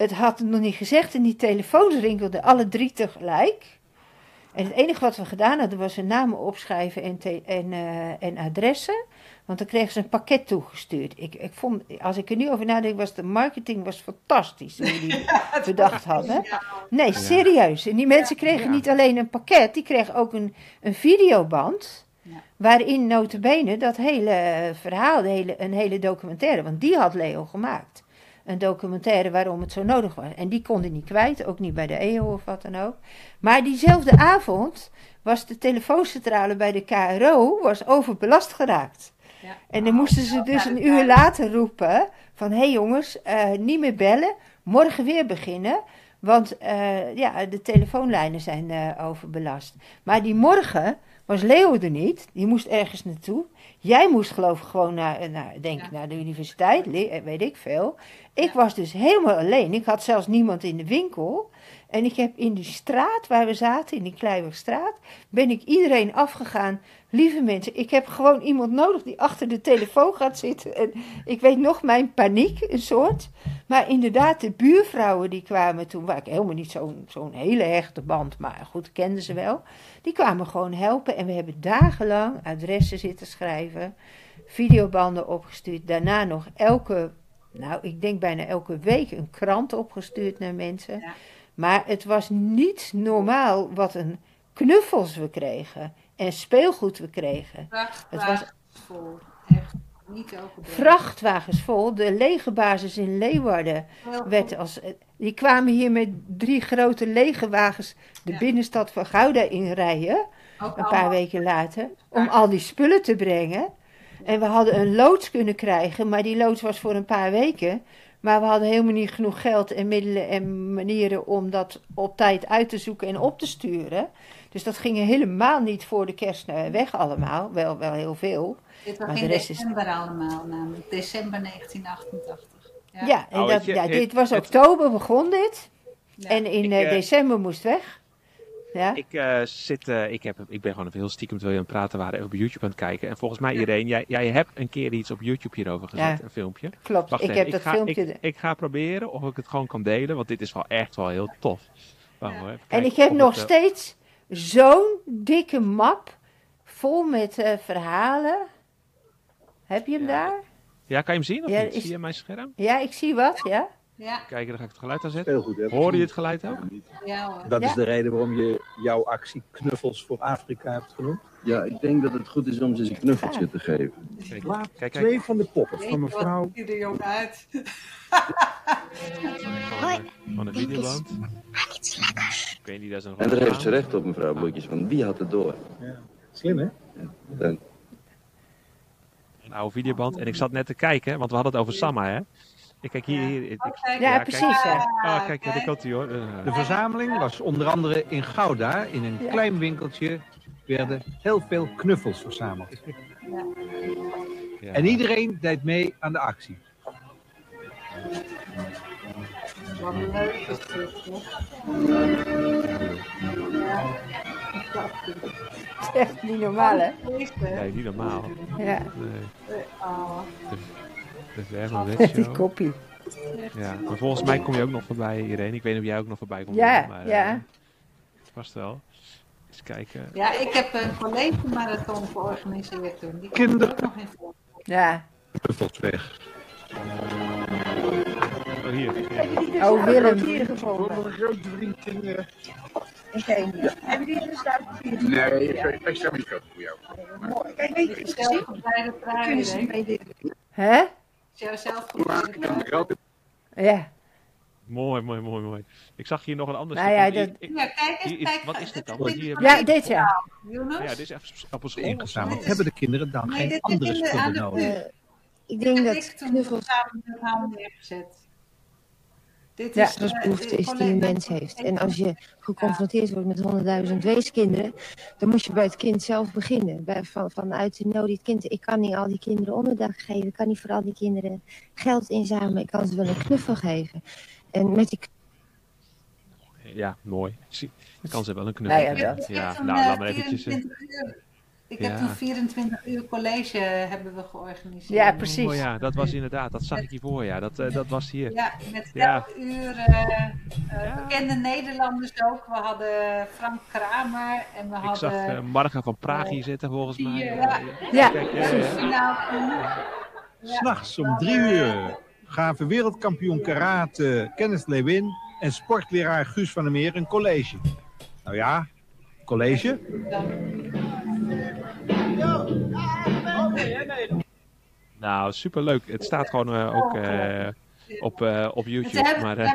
het had het nog niet gezegd. En die telefoons rinkelden alle drie tegelijk. En het enige wat we gedaan hadden was hun namen opschrijven en, te- en, eh, en adressen. Want dan kregen ze een pakket toegestuurd. Ik, ik vond, als ik er nu over nadenk, was de marketing was fantastisch. Hoe die (laughs) bedacht hadden. Ja, Nee, serieus. En die mensen kregen Ja. niet alleen een pakket, die kregen ook een, een videoband. Waarin notabene dat hele verhaal, de hele, een hele documentaire, want die had Leo gemaakt. Een documentaire waarom het zo nodig was. En die kon hij niet kwijt, ook niet bij de EO of wat dan ook. Maar diezelfde avond was de telefooncentrale bij de KRO was overbelast geraakt. ja. En dan moesten ze dus een uur later roepen van... hé hey jongens, eh, niet meer bellen, morgen weer beginnen. Want eh, ja, de telefoonlijnen zijn eh, overbelast. Maar die morgen was Leo er niet. Die moest ergens naartoe. Jij moest geloof ik gewoon naar, eh, naar, denk, Ja. naar de universiteit, eh, weet ik veel. Ik Ja. was dus helemaal alleen. Ik had zelfs niemand in de winkel. En ik heb in die straat waar we zaten, in die Kleiwegstraat, ben ik iedereen afgegaan. Lieve mensen, ik heb gewoon iemand nodig die achter de telefoon gaat zitten. En ik weet nog mijn paniek, een soort. Maar inderdaad, de buurvrouwen die kwamen toen, waar ik helemaal niet zo'n zo'n hele hechte band, maar goed, kenden ze wel. Die kwamen gewoon helpen en we hebben dagenlang adressen zitten schrijven, videobanden opgestuurd. Daarna nog elke, nou ik denk bijna elke week een krant opgestuurd naar mensen. Ja. Maar het was niet normaal wat een knuffels we kregen en speelgoed we kregen. Vrachtwagens vol. Echt niet open. Vrachtwagens vol, de legerbasis in Leeuwarden werd als, eh, die kwamen hier met drie grote legerwagens de Ja. binnenstad van Gouda inrijden, een paar weken later, om al die spullen te brengen. En we hadden een loods kunnen krijgen, maar die loods was voor een paar weken. Maar we hadden helemaal niet genoeg geld en middelen en manieren om dat op tijd uit te zoeken en op te sturen. Dus dat ging helemaal niet voor de kerst eh, weg allemaal, wel, wel heel veel. Dit was Maar in de rest is- december allemaal, namelijk december 1988. Ja, Ja, en dat, weet je, ja, het- dit was het- oktober begon dit. ja. En in Ik, eh, eh, december moest weg. Ja? Ik, eh, zit, eh, ik, heb, ik ben gewoon even heel stiekem terwijl je aan het praten waren even op YouTube aan het kijken. En volgens mij, Irene, jij, jij hebt een keer iets op YouTube hierover gezet, Ja. een filmpje. Klopt, Wacht ik even, heb dat ga, filmpje. Ik, ik ga proberen of ik het gewoon kan delen, want dit is wel echt wel heel tof. En ik heb nog het, steeds zo'n dikke map vol met eh, verhalen. Heb je hem Ja. daar? Ja, kan je hem zien of Ja, niet? is- Zie je mijn scherm? Ja, ik zie wat, ja. ja, Kijken, dan ga ik het geluid aan zetten. Heel goed. hè? Hoor je het geluid ook? ja hoor. Dat Ja. is de reden waarom je jouw actie Knuffels voor Afrika hebt genoemd. Ja, ik denk dat het goed is om ze eens een knuffeltje te geven. Kijk, Laat kijk, kijk. twee van de poppen van mevrouw. ziet er jong uit? Van, de- van de videoband. Ik weet niet, dat is een En daar heeft ze recht op, mevrouw Bloetjes, want wie had het door? Slim hè? Dan, Een oude videoband. En ik zat net te kijken, want we hadden het over Samma, hè? Ik kijk hier, Ja. hier. ik- Oh, kijk. Ja, kijk. precies, ja. Ah, kijk, ja, daar komt hij hoor. Eh, De verzameling was onder andere in Gouda, in een Ja. klein winkeltje, werden heel veel knuffels verzameld. ja. En iedereen deed mee aan de actie. Wat leuk is dit, echt niet normaal, hè? Deze, Nee, niet normaal. Ja, Nee, oh, dat is echt een die koppie. Ja, maar volgens mij kom je ook nog voorbij, Irene. Ik weet niet of jij ook nog voorbij komt. Ja, maar, ja. eh, vast wel. Eens kijken. Ja, ik heb een college-marathon georganiseerd toen. Die komt Kinder- ook nog in voor. Ja, Knuffels weg. Oh, hier. Oh, Willem. een grote vriend in... uh, Hebben die dus daar papier? Nee, ik ik stel niet groot voor jou. Mooi. Kijk, weet je, gezien? Zelfgebreide Kunnen ze mee dit Hè? Jouw ik grote Ja. Mooi, mooi, mooi, mooi. Ik zag hier nog een ander Nou ja, dat- Ik- Ja, kijk eens, is- kijk. wat is dit dan? dit Hier- van Ja, dit ja. ja, dit is echt op een school. ingezameld. Hebben de kinderen dan Nee, geen andere is spullen de nodig? Eh, ik denk dat ik toen knuffels samen met haar neergezet. Dit Ja. is, eh, behoefte is die een mens heeft. En als je geconfronteerd wordt met honderdduizend weeskinderen, dan moet je bij het kind zelf beginnen. Bij, van, vanuit de nood, dit kind, ik kan niet al die kinderen onderdak geven, ik kan niet voor al die kinderen geld inzamelen, ik kan ze wel een knuffel geven. En met die Ja, mooi. Zie- Ik kan ze wel een knuffel Nou ja, dat. Ik heb Ja, toen, nou, eh, laat maar eventjes... eh, 24 uur, ik Ja. heb toen 24 uur college hebben we georganiseerd. Ja, precies. Oh ja, dat was inderdaad, dat zag ik hiervoor, ja. Dat, eh, dat was hier. Ja, met Ja. elk uur eh, eh, bekende Nederlanders ook. We hadden Frank Kramer en we Ik zag hadden... eh, Marga van Praag hier zitten, volgens mij. Die, eh, Ja, Ja. Ja. S'nachts om drie uur gaven wereldkampioen karate Kenneth Lewin en sportleraar Guus van der Meer een college. Nou ja, college? Nou, superleuk. Het staat gewoon eh, ook eh, op, eh, op YouTube. hebben, Maar, eh,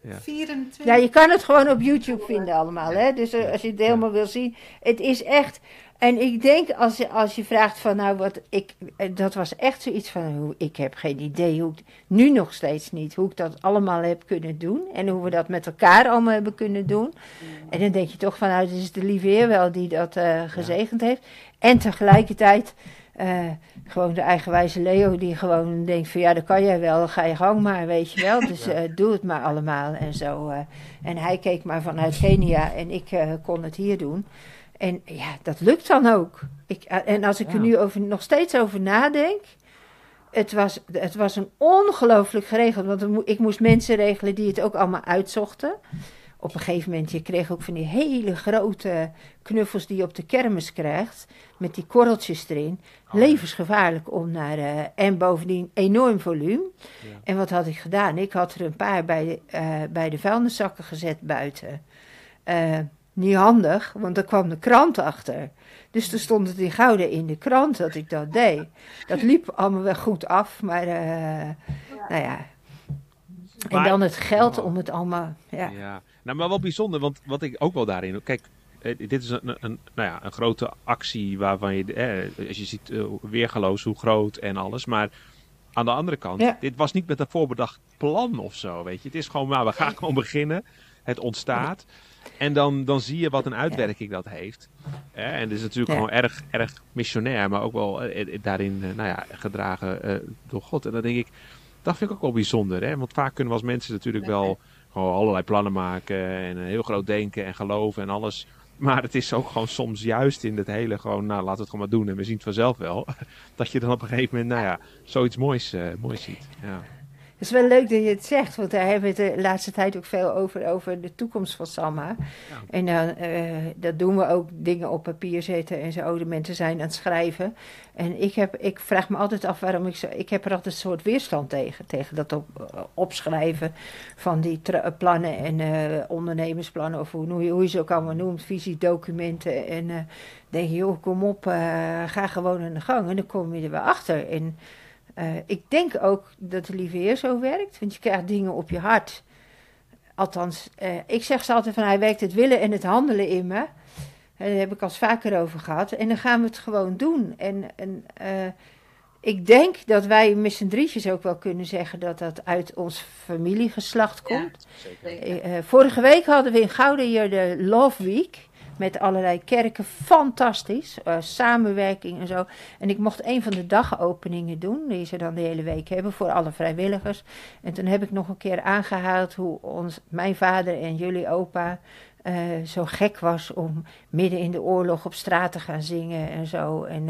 ja. 24... Ja, je kan het gewoon op YouTube vinden allemaal, hè. Dus als je het helemaal wil zien. Het is echt... En ik denk, als je, als je vraagt van, nou, wat ik... eh, Dat was echt zoiets van, hoe, ik heb geen idee hoe ik... Nu nog steeds niet, hoe ik dat allemaal heb kunnen doen. En hoe we dat met elkaar allemaal hebben kunnen doen. En dan denk je toch van, nou, het is de lieve Heer wel die dat eh, gezegend heeft. En tegelijkertijd... eh, gewoon de eigenwijze Leo die gewoon denkt van ja, dat kan jij wel, ga je gang maar, weet je wel. Dus (laughs) doe het maar allemaal en zo. en hij keek maar vanuit Kenia en ik kon het hier doen. En ja, dat lukt dan ook. Ik, eh, en als ik er nu over, nog steeds over nadenk, het was, het was een ongelooflijk geregeld. Want ik moest mensen regelen die het ook allemaal uitzochten. Op een gegeven moment, je kreeg ook van die hele grote knuffels die je op de kermis krijgt. Met die korreltjes erin. Levensgevaarlijk om naar. eh, en bovendien enorm volume. En wat had ik gedaan? Ik had er een paar bij, de, eh, bij de vuilniszakken gezet buiten. Eh, niet handig, want er kwam de krant achter. Dus toen stond het in gouden in de krant dat ik dat deed. Dat liep allemaal wel goed af, maar eh, nou ja. En dan het geld om het allemaal. Ja. Ja, nou, maar wel bijzonder, want wat ik ook wel daarin. Kijk, eh, dit is een, een, nou ja, een grote actie waarvan je, eh, als je ziet, eh, weergaloos hoe groot en alles. Maar aan de andere kant, Ja. dit was niet met een voorbedacht plan of zo, weet je. Het is gewoon, maar we gaan gewoon beginnen. Het ontstaat. En dan, dan zie je wat een uitwerking dat heeft. En het is natuurlijk gewoon erg, erg missionair, maar ook wel eh, eh, daarin eh, nou ja, gedragen eh, door God. En dan denk ik, dat vind ik ook wel bijzonder. Hè? Want vaak kunnen we als mensen natuurlijk wel gewoon allerlei plannen maken en heel groot denken en geloven en alles. Maar het is ook gewoon soms juist in het hele gewoon, nou laten we het gewoon maar doen en we zien het vanzelf wel. (laughs) Dat je dan op een gegeven moment, nou ja, zoiets moois, moois ziet. Ja. Het is wel leuk dat je het zegt, want daar hebben we het de laatste tijd ook veel over, over de toekomst van Samma. En dan, eh, dat doen we ook, dingen op papier zetten en zo, de mensen zijn aan het schrijven. En ik, heb, ik vraag me altijd af waarom ik zo, ik heb er altijd een soort weerstand tegen, tegen dat op, eh, opschrijven van die tra- plannen en eh, ondernemersplannen, of hoe, hoe, je- hoe je ze ook allemaal noemt, visiedocumenten. En eh denk je, joh, kom op, eh, ga gewoon aan de gang en dan kom je er wel achter. En eh, ik denk ook dat de lieve Heer zo werkt, want je krijgt dingen op je hart. Althans, eh, ik zeg ze altijd van hij werkt het willen en het handelen in me. En daar heb ik al vaker over gehad. En dan gaan we het gewoon doen. En, en eh, ik denk dat wij met z'n drietjes ook wel kunnen zeggen dat dat uit ons familiegeslacht komt. Eh, eh, vorige week hadden we in Gouden hier de Love Week. Met allerlei kerken. Fantastisch. eh, samenwerking en zo. En ik mocht een van de dagopeningen doen. Die ze dan de hele week hebben voor alle vrijwilligers. En toen heb ik nog een keer aangehaald hoe ons, mijn vader en jullie opa. eh, zo gek was om midden in de oorlog op straat te gaan zingen en zo. En,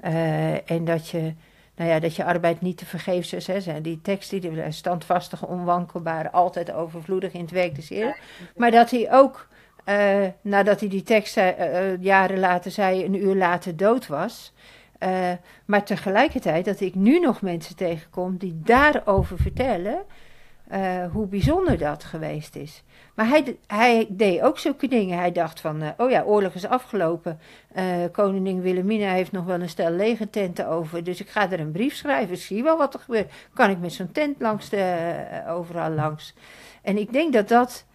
eh, en dat je. Nou ja, dat je arbeid niet te vergeefs is. Hè. Die tekst die standvastig, onwankelbaar, altijd overvloedig in het werk des Heeren. Maar dat hij ook, eh, nadat hij die tekst eh, eh, jaren later zei, een uur later dood was. Maar tegelijkertijd dat ik nu nog mensen tegenkom die daarover vertellen hoe bijzonder dat geweest is. Maar hij, hij deed ook zulke dingen. Hij dacht van, oh ja, oorlog is afgelopen. Koningin Wilhelmina heeft nog wel een stel legertenten over. Dus ik ga er een brief schrijven. Zie wel wat er gebeurt. Kan ik met zo'n tent langs de, overal langs. En ik denk dat dat,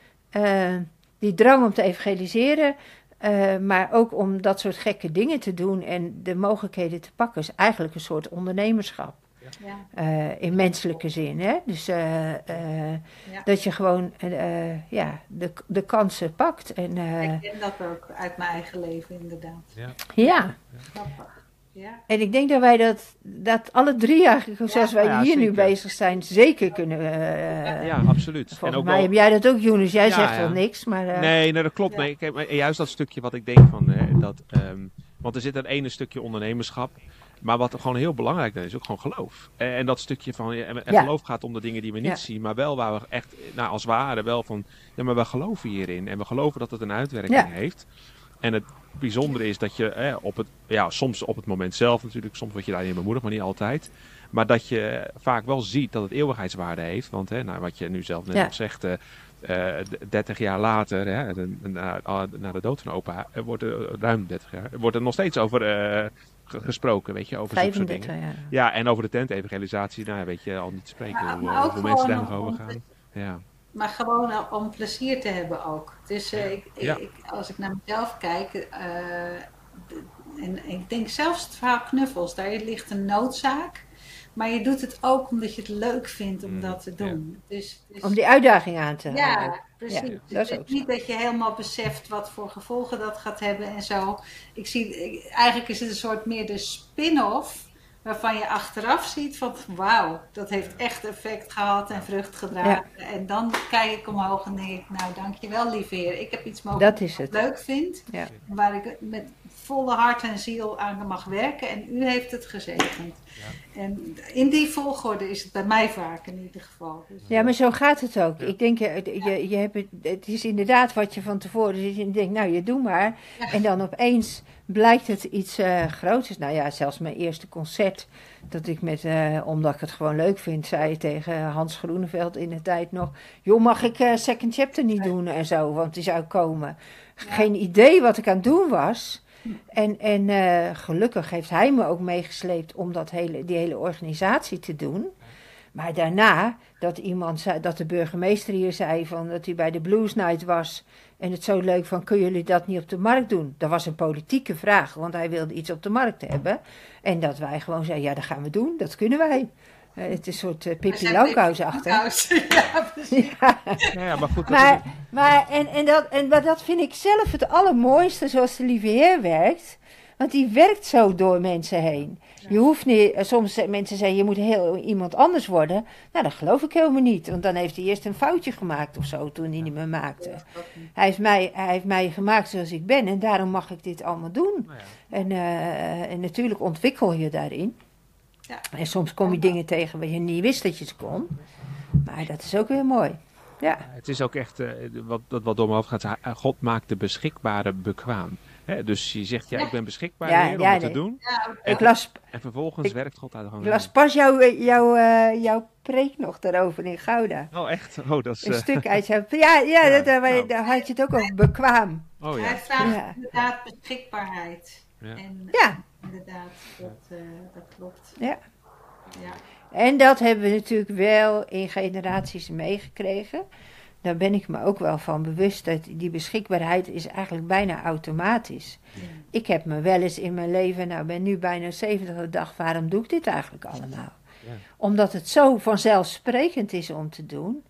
die drang om te evangeliseren... eh, maar ook om dat soort gekke dingen te doen en de mogelijkheden te pakken... is eigenlijk een soort ondernemerschap. Ja. Eh, in menselijke zin. Hè? Dus eh, eh, Ja. dat je gewoon eh, ja, de, de kansen pakt. En, eh, Ik ken dat ook uit mijn eigen leven, inderdaad. ja. Grappig. Ja. En ik denk dat wij dat, dat alle drie eigenlijk, zoals wij Ja, hier nu bezig zijn, zeker kunnen. eh, Ja, absoluut. En Volgens ook mij wel- heb jij dat ook, Jonas. Jij Ja, zegt ja. wel niks, maar... eh, Nee, nee, dat klopt. Ja. Nee, maar juist dat stukje wat ik denk van hè, dat. ehm, want er zit een ene stukje ondernemerschap. Maar wat gewoon heel belangrijk is, is ook gewoon geloof. En, en dat stukje van. En, en Ja. geloof gaat om de dingen die we niet Ja. zien. Maar wel waar we echt, nou, als ware, wel van. Ja, maar we geloven hierin. En we geloven dat het een uitwerking Ja. heeft. En het bijzondere is dat je hè, op het. Ja, soms op het moment zelf natuurlijk. Soms word je daarin bemoedigd, maar niet altijd. Maar dat je vaak wel ziet dat het eeuwigheidswaarde heeft. Want hè, nou, wat je nu zelf net Ja. zegt. eh, eh, d- 30 jaar later, hè, na, ah, na de dood van opa, wordt er ruim 30 jaar, wordt er nog steeds over eh, ge- gesproken, weet je, over zulke soort 35 dingen. jaar. Ja, en over de tent-evangelisatie, nou ja, weet je al niet te spreken Maar- hoe, eh, hoeveel mensen daar nog over gaan. Ja, Maar gewoon al- om plezier te hebben ook. Dus eh, ik, ik- Ja. ik- als ik naar mezelf kijk, eh, en ik denk zelfs het verhaal knuffels, daar ligt een noodzaak. Maar je doet het ook omdat je het leuk vindt om Mm, dat te doen. Dus, dus- Om die uitdaging aan te ja, houden. precies. Ja, Dus dat is het ook is niet dat je helemaal beseft wat voor gevolgen dat gaat hebben en zo. Ik zie, eigenlijk is het een soort meer de spin-off waarvan je achteraf ziet van wauw, dat heeft echt effect gehad en vrucht gedragen. En dan kijk ik omhoog en denk ik, nou dankjewel lieve heer, ik heb iets mogen Dat is wat ik het. leuk vind, Ja. waar ik met volle hart en ziel aan mag werken en u heeft het gezegend. En in die volgorde is het bij mij vaak in ieder geval. Dus, Ja, maar zo gaat het ook. Ik denk, eh, je, je hebt het, het is inderdaad wat je van tevoren ziet. En je denkt, nou, je doe maar. Ja. En dan opeens blijkt het iets eh groots. Nou ja, zelfs mijn eerste concert. Dat ik met, eh, omdat ik het gewoon leuk vind, zei tegen Hans Groeneveld in de tijd nog. Joh, mag ik eh, Second Chapter niet doen en zo, want die zou komen. Geen idee wat ik aan het doen was. En, en gelukkig heeft hij me ook meegesleept om dat hele, die hele organisatie te doen. Maar daarna, dat iemand zei, dat de burgemeester hier zei van dat hij bij de Blues Night was. En het zo leuk van, kunnen jullie dat niet op de markt doen? Dat was een politieke vraag, want hij wilde iets op de markt hebben. En dat wij gewoon zeiden, ja, dat gaan we doen, dat kunnen wij. Eh, het is een soort uh, Pippi. (laughs) Ja, precies. Ja. Ja maar goed, dat Maar, is- maar, en, en, dat, en maar dat vind ik zelf het allermooiste zoals de lieve heer werkt. Want die werkt zo door mensen heen. Je hoeft niet, eh, soms zeggen mensen zeggen je moet heel iemand anders worden. Nou, dat geloof ik helemaal niet. Want dan heeft hij eerst een foutje gemaakt of zo toen hij niet meer maakte. Hij heeft mij, hij heeft mij gemaakt zoals ik ben en daarom mag ik dit allemaal doen. nou. En, eh, en natuurlijk ontwikkel je daarin. Ja. En soms kom je dingen tegen waar je niet wist dat je ze kon. Maar dat is ook weer mooi. Ja. Het is ook echt, eh, wat, wat door mijn hoofd gaat, God maakt de beschikbare bekwaam. Hè, dus je zegt, ja, Ja. ik ben beschikbaar Ja, Heer, om ja, het te doen. Ja, Ik las, En vervolgens Ik- werkt God uit de ik las pas jouw, jouw, eh, jouw preek nog daarover in Gouda. Oh, echt? Oh, dat is... Een eh, stuk uit jouw... (laughs) Ja, ja, Ja, dat, daar, nou. daar had je het ook over bekwaam. oh ja. Hij vraagt Ja. inderdaad beschikbaarheid. Ja. En Ja. inderdaad, dat, eh, dat klopt. Ja. Ja. En dat hebben we natuurlijk wel in generaties meegekregen. Daar ben ik me ook wel van bewust dat die beschikbaarheid is eigenlijk bijna automatisch. Ik heb me wel eens in mijn leven, nou ben nu bijna 70 dag, waarom doe ik dit eigenlijk allemaal? Ja. Omdat het zo vanzelfsprekend is om te doen.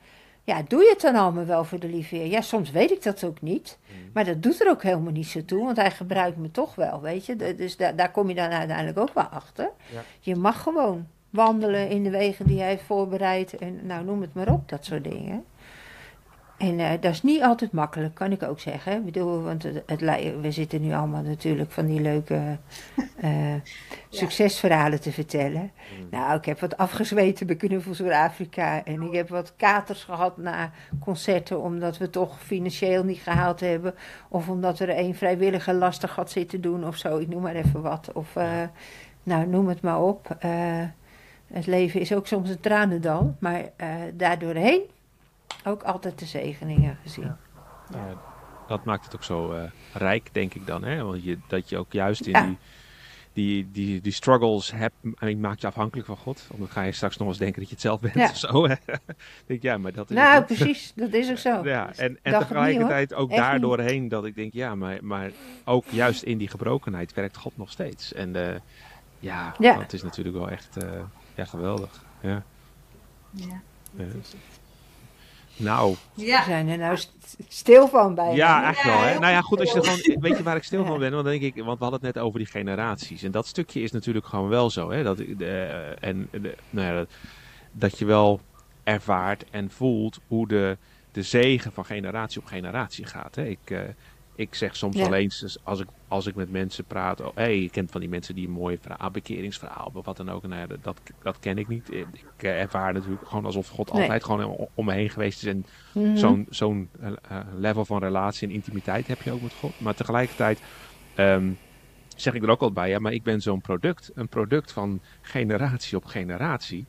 Ja, doe je het dan allemaal wel voor de lieve? Ja, soms weet ik dat ook niet. Maar dat doet er ook helemaal niet zo toe, want hij gebruikt me toch wel, weet je. Dus daar, daar kom je dan uiteindelijk ook wel achter. Ja. Je mag gewoon wandelen in de wegen die hij heeft voorbereid. En nou, noem het maar op, dat soort dingen. En eh, dat is niet altijd makkelijk, kan ik ook zeggen. Ik bedoel, want het, we zitten nu allemaal natuurlijk van die leuke (laughs) eh, succesverhalen te vertellen. Nou, ik heb wat afgezweten bij Knuffels voor Afrika. En ik heb wat katers gehad na concerten, omdat we toch financieel niet gehaald hebben. Of omdat er een vrijwilliger lastig had zitten doen of zo, ik noem maar even wat. Of, eh, nou, noem het maar op. Het leven is ook soms een tranendal, maar daardoorheen ook altijd de zegeningen gezien. Eh, dat maakt het ook zo eh, rijk, denk ik dan. Hè? Want je, dat je ook juist in Ja. die, die, die, die struggles hebt, en ik maak je afhankelijk van God. Want dan ga je straks nog eens denken dat je het zelf bent Ja. of zo. Hè? (laughs) denk ja, maar dat is Nou, (laughs) precies, dat is ook zo. Ja, en, en Dacht het tegelijkertijd niet, ook Echt niet. daardoorheen dat ik denk, ja, maar, maar ook juist in die gebrokenheid werkt God nog steeds. En eh, ja, Ja. dat is natuurlijk wel echt eh, ja, geweldig. Ja. Ja, Ja. dat is het. Nou, We Ja, zijn er nou st- stil van bij. Ja, echt wel. Hè? Nou ja, goed, als je er gewoon, weet je waar ik stil van ben? Want, dan denk ik, want we hadden het net over die generaties. En dat stukje is natuurlijk gewoon wel zo. Hè? Dat, de, en de, nou ja, dat, dat je wel ervaart en voelt hoe de, de zegen van generatie op generatie gaat. Hè? Ik, eh, ik zeg soms Ja. wel eens, dus als ik, als ik met mensen praat, oh, hey, je kent van die mensen die een mooi verhaal, bekeringsverhaal of wat dan ook. Nou ja, dat- dat, ken ik niet. Ik ervaar natuurlijk gewoon alsof God Nee. altijd gewoon om- om me heen geweest is en Mhm. zo'n zo'n eh, eh, level van relatie en intimiteit heb je ook met God. Maar tegelijkertijd ehm, zeg ik er ook al bij, ja, maar ik ben zo'n product. Een product van generatie op generatie.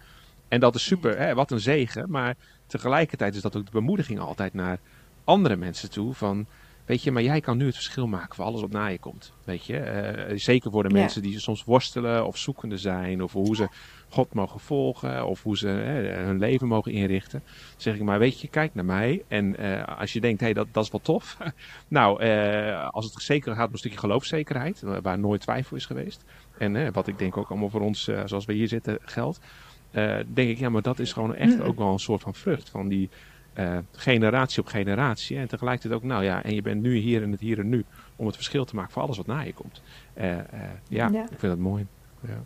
En dat is super, hè, wat een zegen. Maar tegelijkertijd is dat ook de bemoediging altijd naar andere mensen toe. Van, weet je, maar jij kan nu het verschil maken voor alles wat na je komt. Weet je, Eh, zeker voor de Ja. mensen die soms worstelen of zoekende zijn. Of hoe ze God mogen volgen. Of hoe ze hun leven mogen inrichten zeg ik maar, weet je, kijk naar mij. En eh, als je denkt, hé, hey, dat, dat is wel tof. (laughs) nou, eh, als het zeker gaat om een stukje geloofszekerheid, wa- waar nooit twijfel is geweest. En wat ik denk ook allemaal voor ons, zoals we hier zitten, geldt. denk ik, ja, maar dat is gewoon echt ook wel een soort van vrucht van die eh, generatie op generatie. En tegelijkertijd ook, nou ja, en je bent nu hier in het hier en nu om het verschil te maken voor alles wat na je komt. Eh, eh, ja, Ja. ik vind dat mooi. Ja.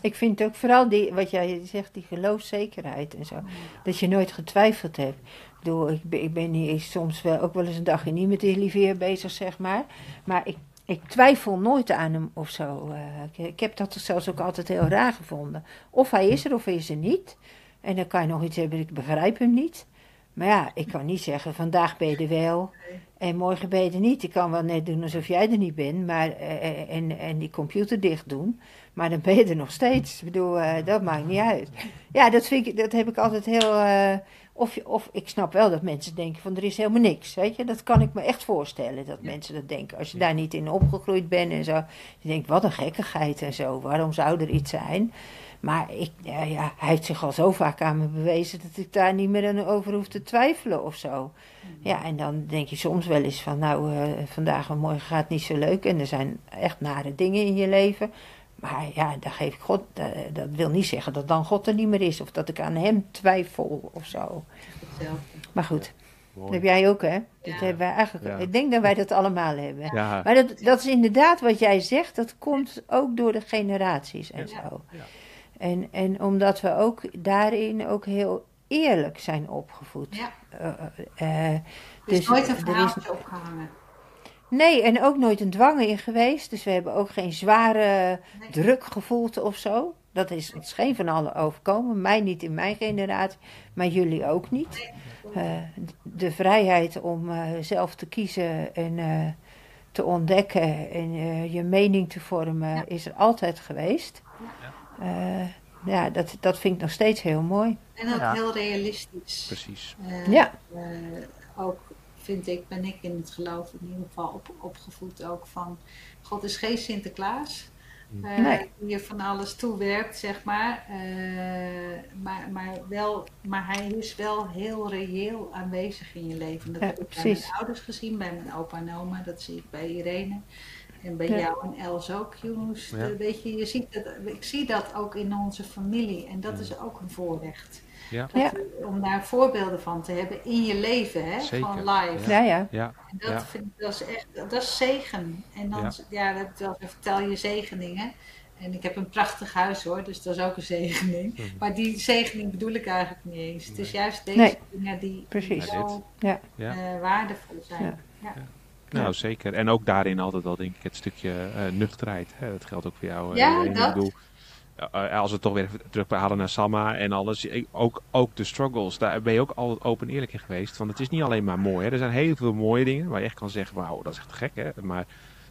Ik vind ook vooral die, wat jij zegt, die geloofszekerheid en zo. Dat je nooit getwijfeld hebt. Ik bedoel, ik ben, ik ben hier soms wel, ook wel eens een dagje niet met de Olivier bezig, zeg maar. Maar ik, ik twijfel nooit aan hem of zo. Eh, ik, ik heb dat zelfs ook altijd heel raar gevonden. Of hij is er of hij is er niet. En dan kan je nog iets hebben, ik begrijp hem niet. Maar ja, ik kan niet zeggen, vandaag ben je er wel en morgen ben je er niet. Ik kan wel net doen alsof jij er niet bent, maar, eh, eh, en, en die computer dicht doen. Maar dan ben je er nog steeds. Ik bedoel, eh, dat maakt niet uit. Ja, dat, vind ik, dat heb ik altijd heel... of, je- of ik snap wel dat mensen denken van er is helemaal niks, weet je. Dat kan ik me echt voorstellen, dat mensen dat denken. Als je daar niet in opgegroeid bent en zo. Je denkt, wat een gekkigheid en zo. Waarom zou er iets zijn? Maar ik, ja, ja, hij heeft zich al zo vaak aan me bewezen dat ik daar niet meer aan over hoef te twijfelen of zo. Ja, en dan denk je soms wel eens van, nou, eh, vandaag en morgen gaat het niet zo leuk. En er zijn echt nare dingen in je leven. Maar ja, daar geef ik God, eh, dat wil niet zeggen dat dan God er niet meer is. Of dat ik aan hem twijfel of zo. Hetzelfde. Maar goed, dat heb jij ook, hè? Dat Ja. hebben wij eigenlijk, Ja. Ik denk dat wij dat allemaal hebben. Ja, Maar dat, dat is inderdaad wat jij zegt, dat komt ook door de generaties en Ja. zo. Ja. En, en omdat we ook daarin ook heel eerlijk zijn opgevoed. Ja. Is Dus nooit een er is- verhaaltje opgehangen. nee, en ook nooit een dwang in geweest. Dus we hebben ook geen zware Nee. druk gevoeld of zo. Dat is geen van allen overkomen. Mij niet in mijn generatie, maar jullie ook niet. De vrijheid om zelf te kiezen en te ontdekken en je mening te vormen Ja. is er altijd geweest. Eh, ja, dat, dat vind ik nog steeds heel mooi. En ook Ja. heel realistisch. precies. Eh, Ja. eh, ook vind ik, ben ik in het geloof in ieder geval op, opgevoed ook van God is geen Sinterklaas. eh, Nee. Die je van alles toewerkt, zeg maar. Eh, maar, maar, wel, maar hij is wel heel reëel aanwezig in je leven. Dat Ja, heb ik bij mijn ouders gezien, bij mijn opa en oma. Dat zie ik bij Irene. En bij Ja. jou en Els ook, Jonas. Ja. Eh, Weet je, je ziet dat, ik zie dat ook in onze familie. En dat is ook een voorrecht. Ja. Dat- Om daar voorbeelden van te hebben in je leven, hè? Zeker. Gewoon live. Ja, ja. ja, En dat Ja. vind ik, dat is echt, dat is zegen. En dan, Ja. ja, dat, dat vertel je zegeningen. En ik heb een prachtig huis hoor, dus dat is ook een zegening. Mhm. Maar die zegening bedoel ik eigenlijk niet eens. Het is juist deze Nee. dingen die, Precies. zo Ja. ja. eh, waardevol zijn. Ja. Ja. Nou, zeker. En ook daarin altijd wel, denk ik, het stukje eh, nuchterheid. Hè? Dat geldt ook voor jou. eh, Ja, dat. Ik bedoel, eh, als we het toch weer even terughalen naar Samma en alles. Ook, ook de struggles, daar ben je ook altijd open en eerlijk in geweest. Want het is niet alleen maar mooi. Hè? Er zijn heel veel mooie dingen waar je echt kan zeggen, wauw, dat is echt gek. Hè? Maar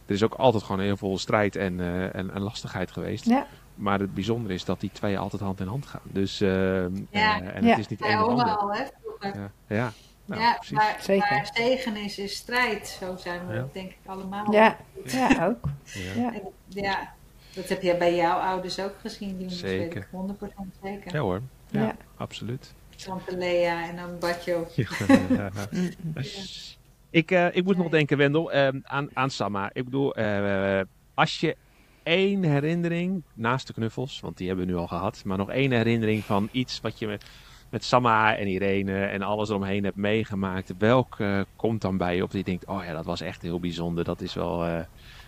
er is ook altijd gewoon heel veel strijd en, en, en lastigheid geweest. Ja. Maar het bijzondere is dat die twee altijd hand in hand gaan. Dus, eh, Ja. en Ja. het is niet oma ander. al, hè? Ja, ja. Nou, ja, precies. waar, Zeker. waar zegen is, is strijd. Zo zijn we Ja. denk ik allemaal. Ja, ja ook. Ja. Ja. En, ja, dat heb je bij jouw ouders ook gezien. Die Zeker. weet ik 100% zeker. Ja hoor, ja, Ja. absoluut. Tante Lea en dan Badjo. Ja. (laughs) ik, eh, ik moet nog denken, Wendel, ehm, aan, aan Samma. Ik bedoel, eh, als je één herinnering, naast de knuffels, want die hebben we nu al gehad, maar nog één herinnering van iets wat je met, Samma en Irene en alles eromheen hebt meegemaakt, welk eh, komt dan bij je op die je denkt, oh ja, dat was echt heel bijzonder, dat is wel... eh,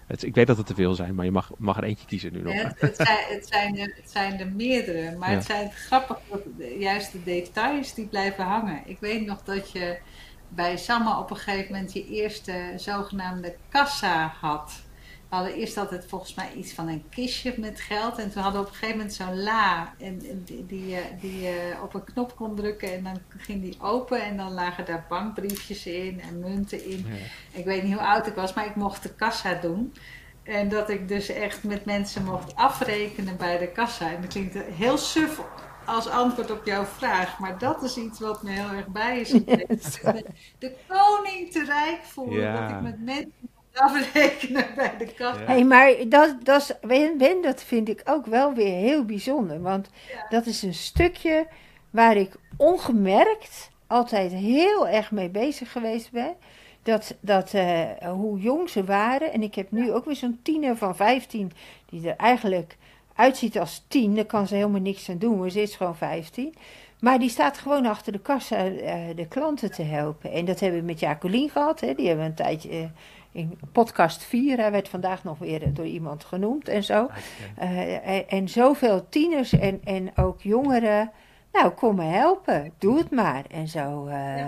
het, ik weet dat het te veel zijn, maar je mag, mag er eentje kiezen nu nog. Het, het, zijn, het, zijn er, het zijn er meerdere, maar Ja. het zijn grappig juist de details die blijven hangen. Ik weet nog dat je bij Samma op een gegeven moment je eerste zogenaamde kassa had. We hadden eerst altijd volgens mij iets van een kistje met geld. En toen hadden we op een gegeven moment zo'n la. En, en die, die, je- die je op een knop kon drukken. En dan ging die open. En dan lagen daar bankbriefjes in en munten in. Ja. Ik weet niet hoe oud ik was, maar ik mocht de kassa doen. En dat ik dus echt met mensen mocht afrekenen bij de kassa. En dat klinkt heel suf als antwoord op jouw vraag. Maar dat is iets wat me heel erg bij is (laughs) gebleven. de, de koning te rijk voelen. Ja. Dat ik met mensen afrekenen bij de kassa. Ja. Hey, maar dat, dat, Wen, dat vind ik ook wel weer heel bijzonder. Want dat is een stukje waar ik ongemerkt altijd heel erg mee bezig geweest ben. Dat, dat eh, hoe jong ze waren. En ik heb nu ook weer zo'n tiener van 15 die er eigenlijk uitziet als 10. Daar kan ze helemaal niks aan doen, maar ze is gewoon 15. Maar die staat gewoon achter de kassa eh, de klanten te helpen. En dat hebben we met Jacqueline gehad. Hè. Die hebben we een tijdje eh, in podcast 4. Hij werd vandaag nog weer door iemand genoemd en zo. Eh, en, en zoveel tieners en, en ook jongeren. Nou, kom me helpen. Doe het maar. En zo. eh,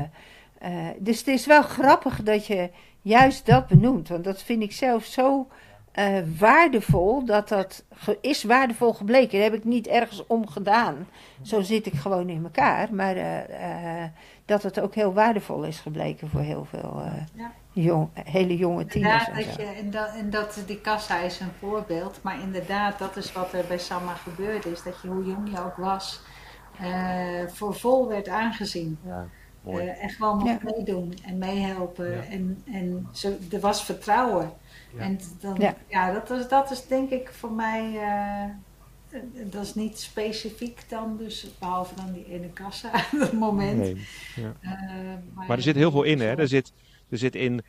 eh, dus het is wel grappig dat je juist dat benoemt. Want dat vind ik zelf zo eh, waardevol. Dat dat ge- is waardevol gebleken. Daar heb ik niet ergens om gedaan. Zo zit ik gewoon in elkaar. Maar eh, eh, dat het ook heel waardevol is gebleken voor heel veel eh, Ja. Jong, hele jonge tieners. Inderdaad, En dat je, en, dat, en dat die kassa is een voorbeeld. Maar inderdaad, dat is wat er bij Samma gebeurd is. Dat je, hoe jong je ook was, eh, voor vol werd aangezien. Ja. Eh, en gewoon mocht Ja. meedoen en meehelpen. Ja. En, en zo, er was vertrouwen. Ja. En dan, ja. Ja. dat, is, dat is denk ik voor mij. eh, dat is niet specifiek dan, dus behalve dan die ene kassa, (laughs) dat moment. Nee. Ja. Eh, Maar er zit heel veel in, hè? Er zit, er zit in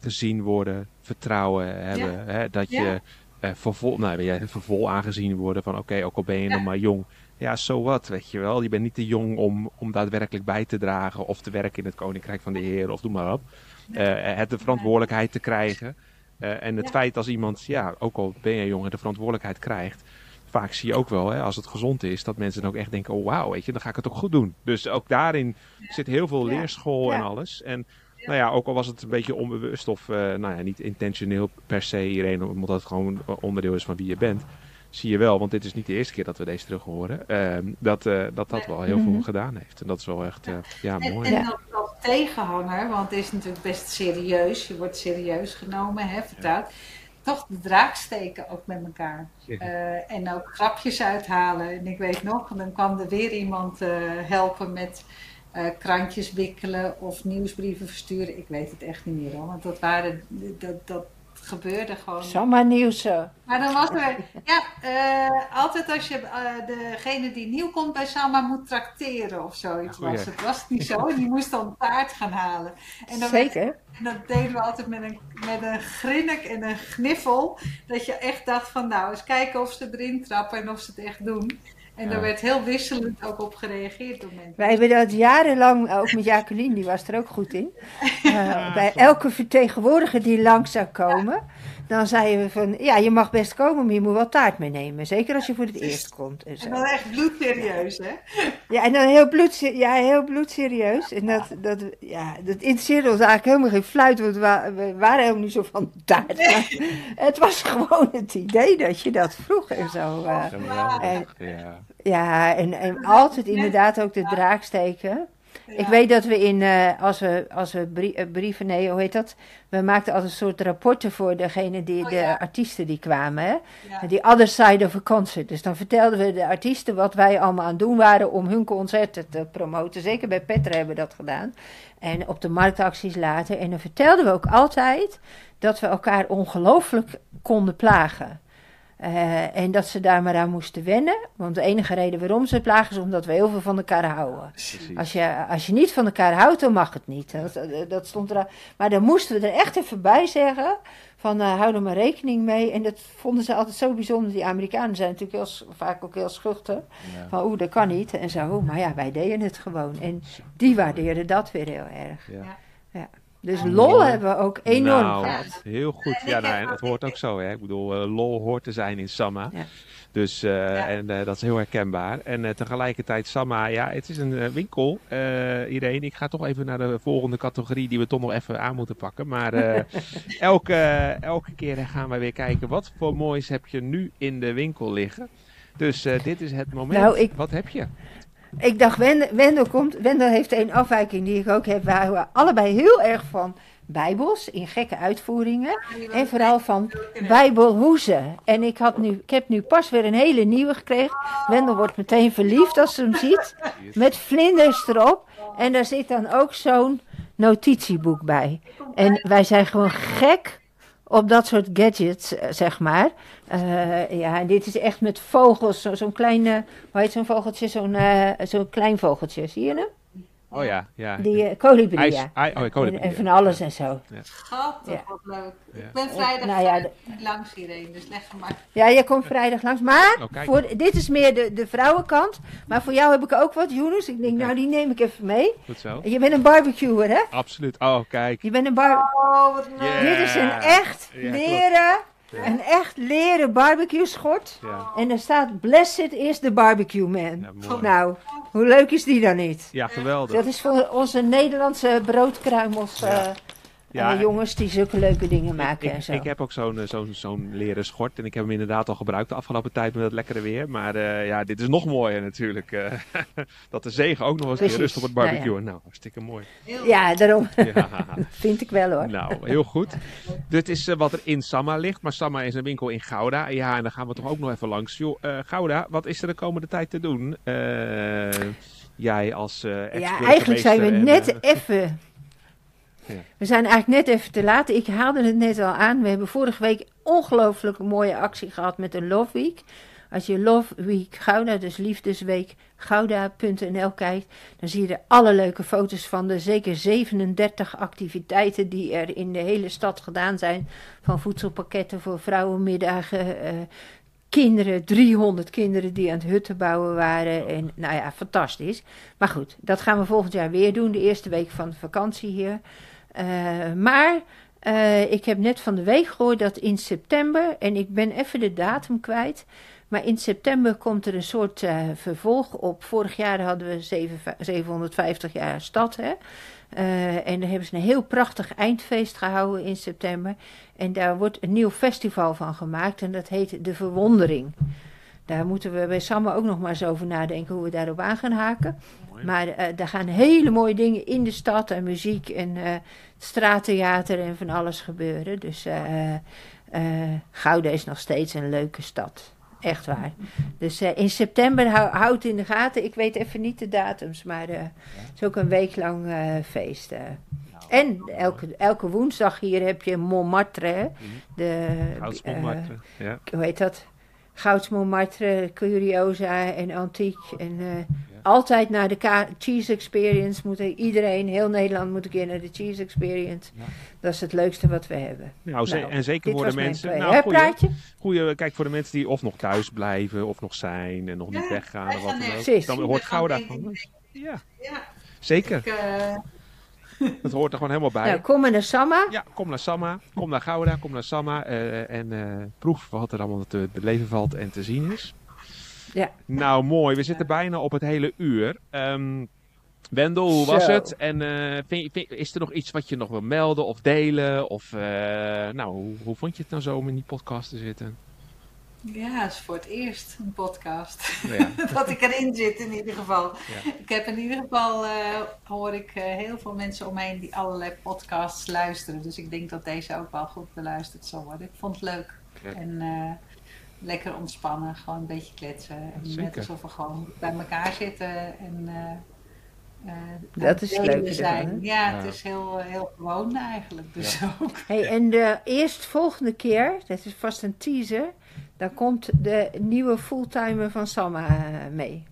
gezien worden, vertrouwen hebben. Hè? Dat Ja. je eh vervol, nou, zegt vervol aangezien worden van oké, ook al ben je Ja. nog maar jong. Ja, zo wat, weet je wel. Je bent niet te jong om, om daadwerkelijk bij te dragen of te werken in het Koninkrijk van de Heer of doe maar op. Eh, het de verantwoordelijkheid te krijgen. Eh, en het feit als iemand, ja, ook al ben je jong en de verantwoordelijkheid krijgt. Vaak zie je ook wel, hè, als het gezond is, dat mensen dan ook echt denken, oh wauw, weet je, dan ga ik het ook goed doen. Dus ook daarin zit heel veel Ja. leerschool en alles. En nou ja, ook al was het een beetje onbewust of eh, nou ja, niet intentioneel per se iedereen, omdat het gewoon onderdeel is van wie je bent. Zie je wel, want dit is niet de eerste keer dat we deze terug horen, ehm, dat, eh, dat dat wel heel veel Mhm. gedaan heeft. En dat is wel echt, eh, ja, En, mooi. en Ja. als, als tegenhanger, want het is natuurlijk best serieus, je wordt serieus genomen, hè, vertrouwd. Toch de draak steken ook met elkaar. Eh, en ook grapjes uithalen. En ik weet nog, dan kwam er weer iemand eh, helpen met eh, krantjes wikkelen of nieuwsbrieven versturen. Ik weet het echt niet meer hoor, want dat, waren, dat, dat gebeurde gewoon. Zomaar nieuws zo. Maar dan was er, ja, eh, altijd als je eh, degene die nieuw komt bij Sama moet trakteren of zoiets Goeie. was. Het was niet zo, die moest dan taart gaan halen. En dan werd- Zeker. en dat deden we altijd met een, met een grinnik en een gniffel. Dat je echt dacht van nou, eens kijken of ze erin trappen en of ze het echt doen. En daar Ja. werd heel wisselend ook op gereageerd door mensen. Wij hebben dat jarenlang, ook met Jacqueline, die was er ook goed in. (laughs) Eh, bij elke vertegenwoordiger die langs zou komen, dan zeiden we van, ja, je mag best komen, maar je moet wel taart meenemen. Zeker als je voor het eerst komt. En zo. En dan echt bloedserieus, hè? Ja, en dan heel, bloedse ja, heel bloedserieus. En dat, dat, ja, dat interesseerde ons eigenlijk helemaal geen fluit, want we, wa- we waren helemaal niet zo van taart. Het was gewoon het idee dat je dat vroeg en zo. eh. Geweldig, En- ja. Ja, en, en altijd inderdaad ook de draak steken. Ik weet dat we in, eh, als we, als we brie- eh, brieven, nee, hoe heet dat? We maakten altijd een soort rapporten voor degene die, Oh, de ja. artiesten die kwamen, hè? Ja. Die other side of a concert. Dus dan vertelden we de artiesten wat wij allemaal aan het doen waren om hun concerten te promoten. Zeker bij Petra hebben we dat gedaan. En op de marktacties later. En dan vertelden we ook altijd dat we elkaar ongelooflijk konden plagen. Eh, en dat ze daar maar aan moesten wennen. Want de enige reden waarom ze plagen is omdat we heel veel van elkaar houden. Precies. Als je, als je niet van elkaar houdt, dan mag het niet. Dat, stond er, maar dan moesten we er echt even bij zeggen. Van eh, hou er maar rekening mee. En dat vonden ze altijd zo bijzonder. Die Amerikanen zijn natuurlijk heel, vaak ook heel schuchter. Van oeh, dat kan niet. En zo. Maar ja, wij deden het gewoon. En die waardeerden dat weer heel erg. Ja. Dus lol hebben we ook enorm Nou, gehad. heel goed. Ja, nou, en het hoort ook zo, hè. Ik bedoel, eh, lol hoort te zijn in Samma. Ja. Dus, eh, Ja. en eh, dat is heel herkenbaar. En eh, tegelijkertijd, Samma, ja, het is een winkel. eh Irene, ik ga toch even naar de volgende categorie die we toch nog even aan moeten pakken. Maar eh, (laughs) elke, elke keer gaan wij weer kijken, wat voor moois heb je nu in de winkel liggen? Dus eh, dit is het moment. Nou, ik- Wat heb je? Ik dacht, Wendel, Wendel komt. Wendel heeft een afwijking die ik ook heb. Wij houden allebei heel erg van Bijbels in gekke uitvoeringen. En vooral van Bijbelhoezen. En ik, had nu, ik heb nu pas weer een hele nieuwe gekregen. Wendel wordt meteen verliefd als ze hem ziet. Met vlinders erop. En daar zit dan ook zo'n notitieboek bij. En wij zijn gewoon gek op dat soort gadgets, eh, zeg maar. Eh, ja, en dit is echt met vogels. zo- Zo'n klein, eh, hoe heet zo'n vogeltje? Zo'n zo'n klein vogeltje. Zie je hem? Oh ja, ja. Die uh, kolibrie, ja. oh, kolibrie, En, van alles en zo. Schattig, Ja. wat leuk. Ja. Ik ben vrijdag Nou ja, niet langs hierheen, dus leg hem maar. Ja, jij komt vrijdag langs. Maar Oh, voor, dit is meer de, de vrouwenkant. Maar voor jou heb ik ook wat, Jonas. Ik denk, nou, die neem ik even mee. Goed zo. Je bent een barbecuer, hè? Absoluut. Oh, kijk. Je bent een bar... Oh, wat leuk. Yeah. Dit is een echt leren, een echt leren barbecue schort. En er staat, blessed is the barbecue man. Nou, hoe leuk is die dan niet? Ja, geweldig. Dat is voor onze Nederlandse broodkruimels Ja. Ja, eh, jongens die zulke leuke dingen maken ik, en zo. ik heb ook zo'n eh, zo'n zo'n leren schort en ik heb hem inderdaad al gebruikt de afgelopen tijd met het lekkere weer. Maar eh, ja, dit is nog mooier natuurlijk. eh, (laughs) dat de zegen ook nog eens Precies. rust op het Nou barbecue. Nou, hartstikke mooi. Ja, daarom Ja, (laughs) vind ik wel hoor. nou, heel goed. Dit is wat er in Samma ligt. Maar Samma is een winkel in Gouda. Ja, en daar gaan we toch ook nog even langs. Joh, Gouda, wat is er de komende tijd te doen? Jij als Ja, eigenlijk zijn we en, net even. Ja. We zijn eigenlijk net even te laat. Ik haalde het net al aan. We hebben vorige week ongelooflijk mooie actie gehad met een Love Week. Als je Love Week Gouda, dus Liefdesweek Gouda.nl kijkt, dan zie je er alle leuke foto's van de zeker 37 activiteiten die er in de hele stad gedaan zijn. Van voedselpakketten voor vrouwenmiddagen, eh, kinderen, 300 kinderen die aan het hutten bouwen waren. En nou ja, fantastisch. Maar goed, dat gaan we volgend jaar weer doen, de eerste week van de vakantie hier. Eh, maar eh, ik heb net van de week gehoord dat in september, en ik ben even de datum kwijt, maar in september komt er een soort eh, vervolg op. Vorig jaar hadden we zeven- 750 jaar stad, hè. En daar hebben ze een heel prachtig eindfeest gehouden in september. En daar wordt een nieuw festival van gemaakt en dat heet De Verwondering. Daar moeten we bij Samme ook nog maar eens over nadenken hoe we daarop aan gaan haken. Mooi. Maar eh, daar gaan hele mooie dingen in de stad en muziek en eh, straattheater en van alles gebeuren. Dus eh, Gouda is nog steeds een leuke stad. Echt waar. Dus in september hou, houd in de gaten. Ik weet even niet de datums, maar het is ook een week lang feest. eh. En elke, elke woensdag hier heb je Montmartre. hè. De, Marten. ja. hoe heet dat? Gouds Montmartre, Curiosa en Antiek. En eh, altijd naar de ka- Cheese Experience moet iedereen, heel Nederland moet een keer naar de Cheese Experience. Ja. Dat is het leukste wat we hebben. Nou, ze- Nou, en zeker voor de mensen. Nou, goeie, praatje? goeie, kijk voor de mensen die of nog thuis blijven, of nog zijn en nog niet weggaan. Of wat dan ook. Dan Precies. hoort Gouda van. Ja, Ja, zeker. ik, eh, (laughs) Dat hoort er gewoon helemaal bij. Nou, kom maar naar Samma. Ja, kom naar Samma, kom naar Gouda, kom naar Samma eh, en eh, proef wat er allemaal te beleven valt en te zien is. Ja. Nou, mooi. We zitten bijna op het hele uur. Ehm Wendel, hoe was Zo. het? En eh, vind, is er nog iets wat je nog wil melden of delen? Of, nou, hoe, hoe vond je het nou zo om in die podcast te zitten? Ja, het is voor het eerst een podcast. Ja. (laughs) dat ik erin zit in ieder geval. Ja. Ik heb in ieder geval, eh, hoor ik eh, heel veel mensen om me heen die allerlei podcasts luisteren. Dus ik denk dat deze ook wel goed beluisterd zal worden. Ik vond het leuk. Ja. En eh, lekker ontspannen, gewoon een beetje kletsen. En net alsof we gewoon bij elkaar zitten en... eh, eh, Dat is leuke zijn. ervan, hè? Ja, Ja. het is heel, heel gewoon eigenlijk. Dus ook. Hey, en de eerstvolgende keer, dat is vast een teaser, dan komt de nieuwe fulltimer van Samma eh, mee.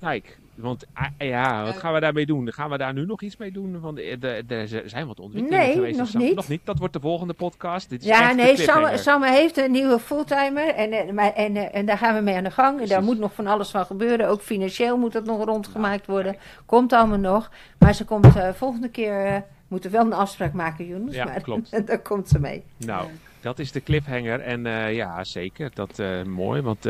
Kijk, want ah, ja, wat gaan we daarmee doen? Gaan we daar nu nog iets mee doen? Want er- er zijn wat ontwikkelingen Nee, geweest. nog niet. Nog niet, dat wordt de volgende podcast. Dit is Ja, nee. Samme heeft een nieuwe fulltimer en, eh, maar, en, eh, en daar gaan we mee aan de gang. En daar moet nog van alles van gebeuren. Ook financieel moet dat nog rondgemaakt worden. Komt allemaal nog. Maar ze komt eh, volgende keer, eh moeten we wel een afspraak maken, Jonas. Ja, maar klopt. (laughs) dan komt ze mee. Nou, dat is de cliffhanger. En eh, ja, zeker. Dat eh mooi. Want d-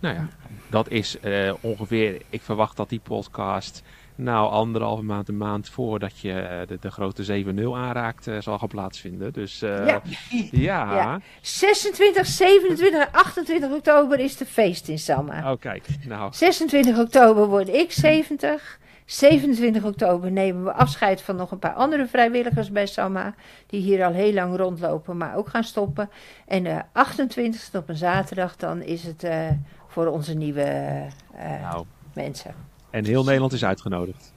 nou ja, dat is ongeveer. Ik verwacht dat die podcast. Nou, anderhalve maand, een maand voordat je de, de grote 7-0 aanraakt, zal gaan plaatsvinden. Dus (laughs) Ja. ja. Ja. 26, 27 en 28 oktober is de feest in Samma. Oh, kijk. Nou, 26 oktober word ik 70. 27 oktober nemen we afscheid van nog een paar andere vrijwilligers bij Samma. Die hier al heel lang rondlopen, maar ook gaan stoppen. En de 28e op een zaterdag, dan is het eh, voor onze nieuwe eh, nou. mensen. En heel Nederland is uitgenodigd.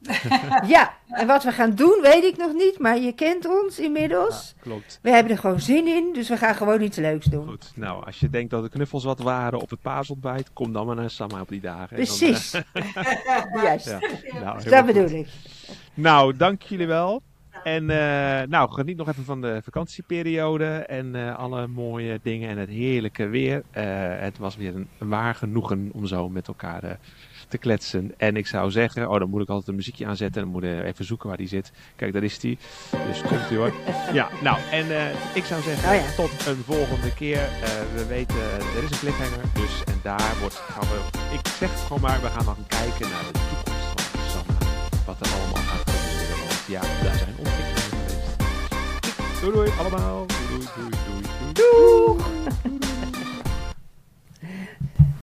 (laughs) Ja, en wat we gaan doen weet ik nog niet, maar je kent ons inmiddels. Klopt. We hebben er gewoon zin in, dus we gaan gewoon iets leuks doen. Goed. Nou, als je denkt dat de knuffels wat waren op het paasontbijt, kom dan maar naar Samma op die dagen. Dan, Precies. (laughs) Juist, eh, ja. Nou, dat bedoel ik. Nou, dank jullie wel. En eh, nou, geniet nog even van de vakantieperiode en eh, alle mooie dingen en het heerlijke weer. Het was weer een, waar genoegen om zo met elkaar te kletsen. En ik zou zeggen, oh, dan moet ik altijd een muziekje aanzetten. Dan moet ik even zoeken waar die zit. Kijk, daar is die. Dus komt ie hoor. Ja, nou, en eh, ik zou zeggen, Oh ja. tot een volgende keer. Eh, we weten, er is een cliffhanger. Dus, en daar wordt, gaan we, ik zeg het gewoon maar, we gaan dan kijken naar de toekomst van Sanna. Wat er allemaal gaat gebeuren. Want ja, daar zijn ontwikkelingen geweest. Doei doei allemaal. Doei doei doei doei. doei. Doeg!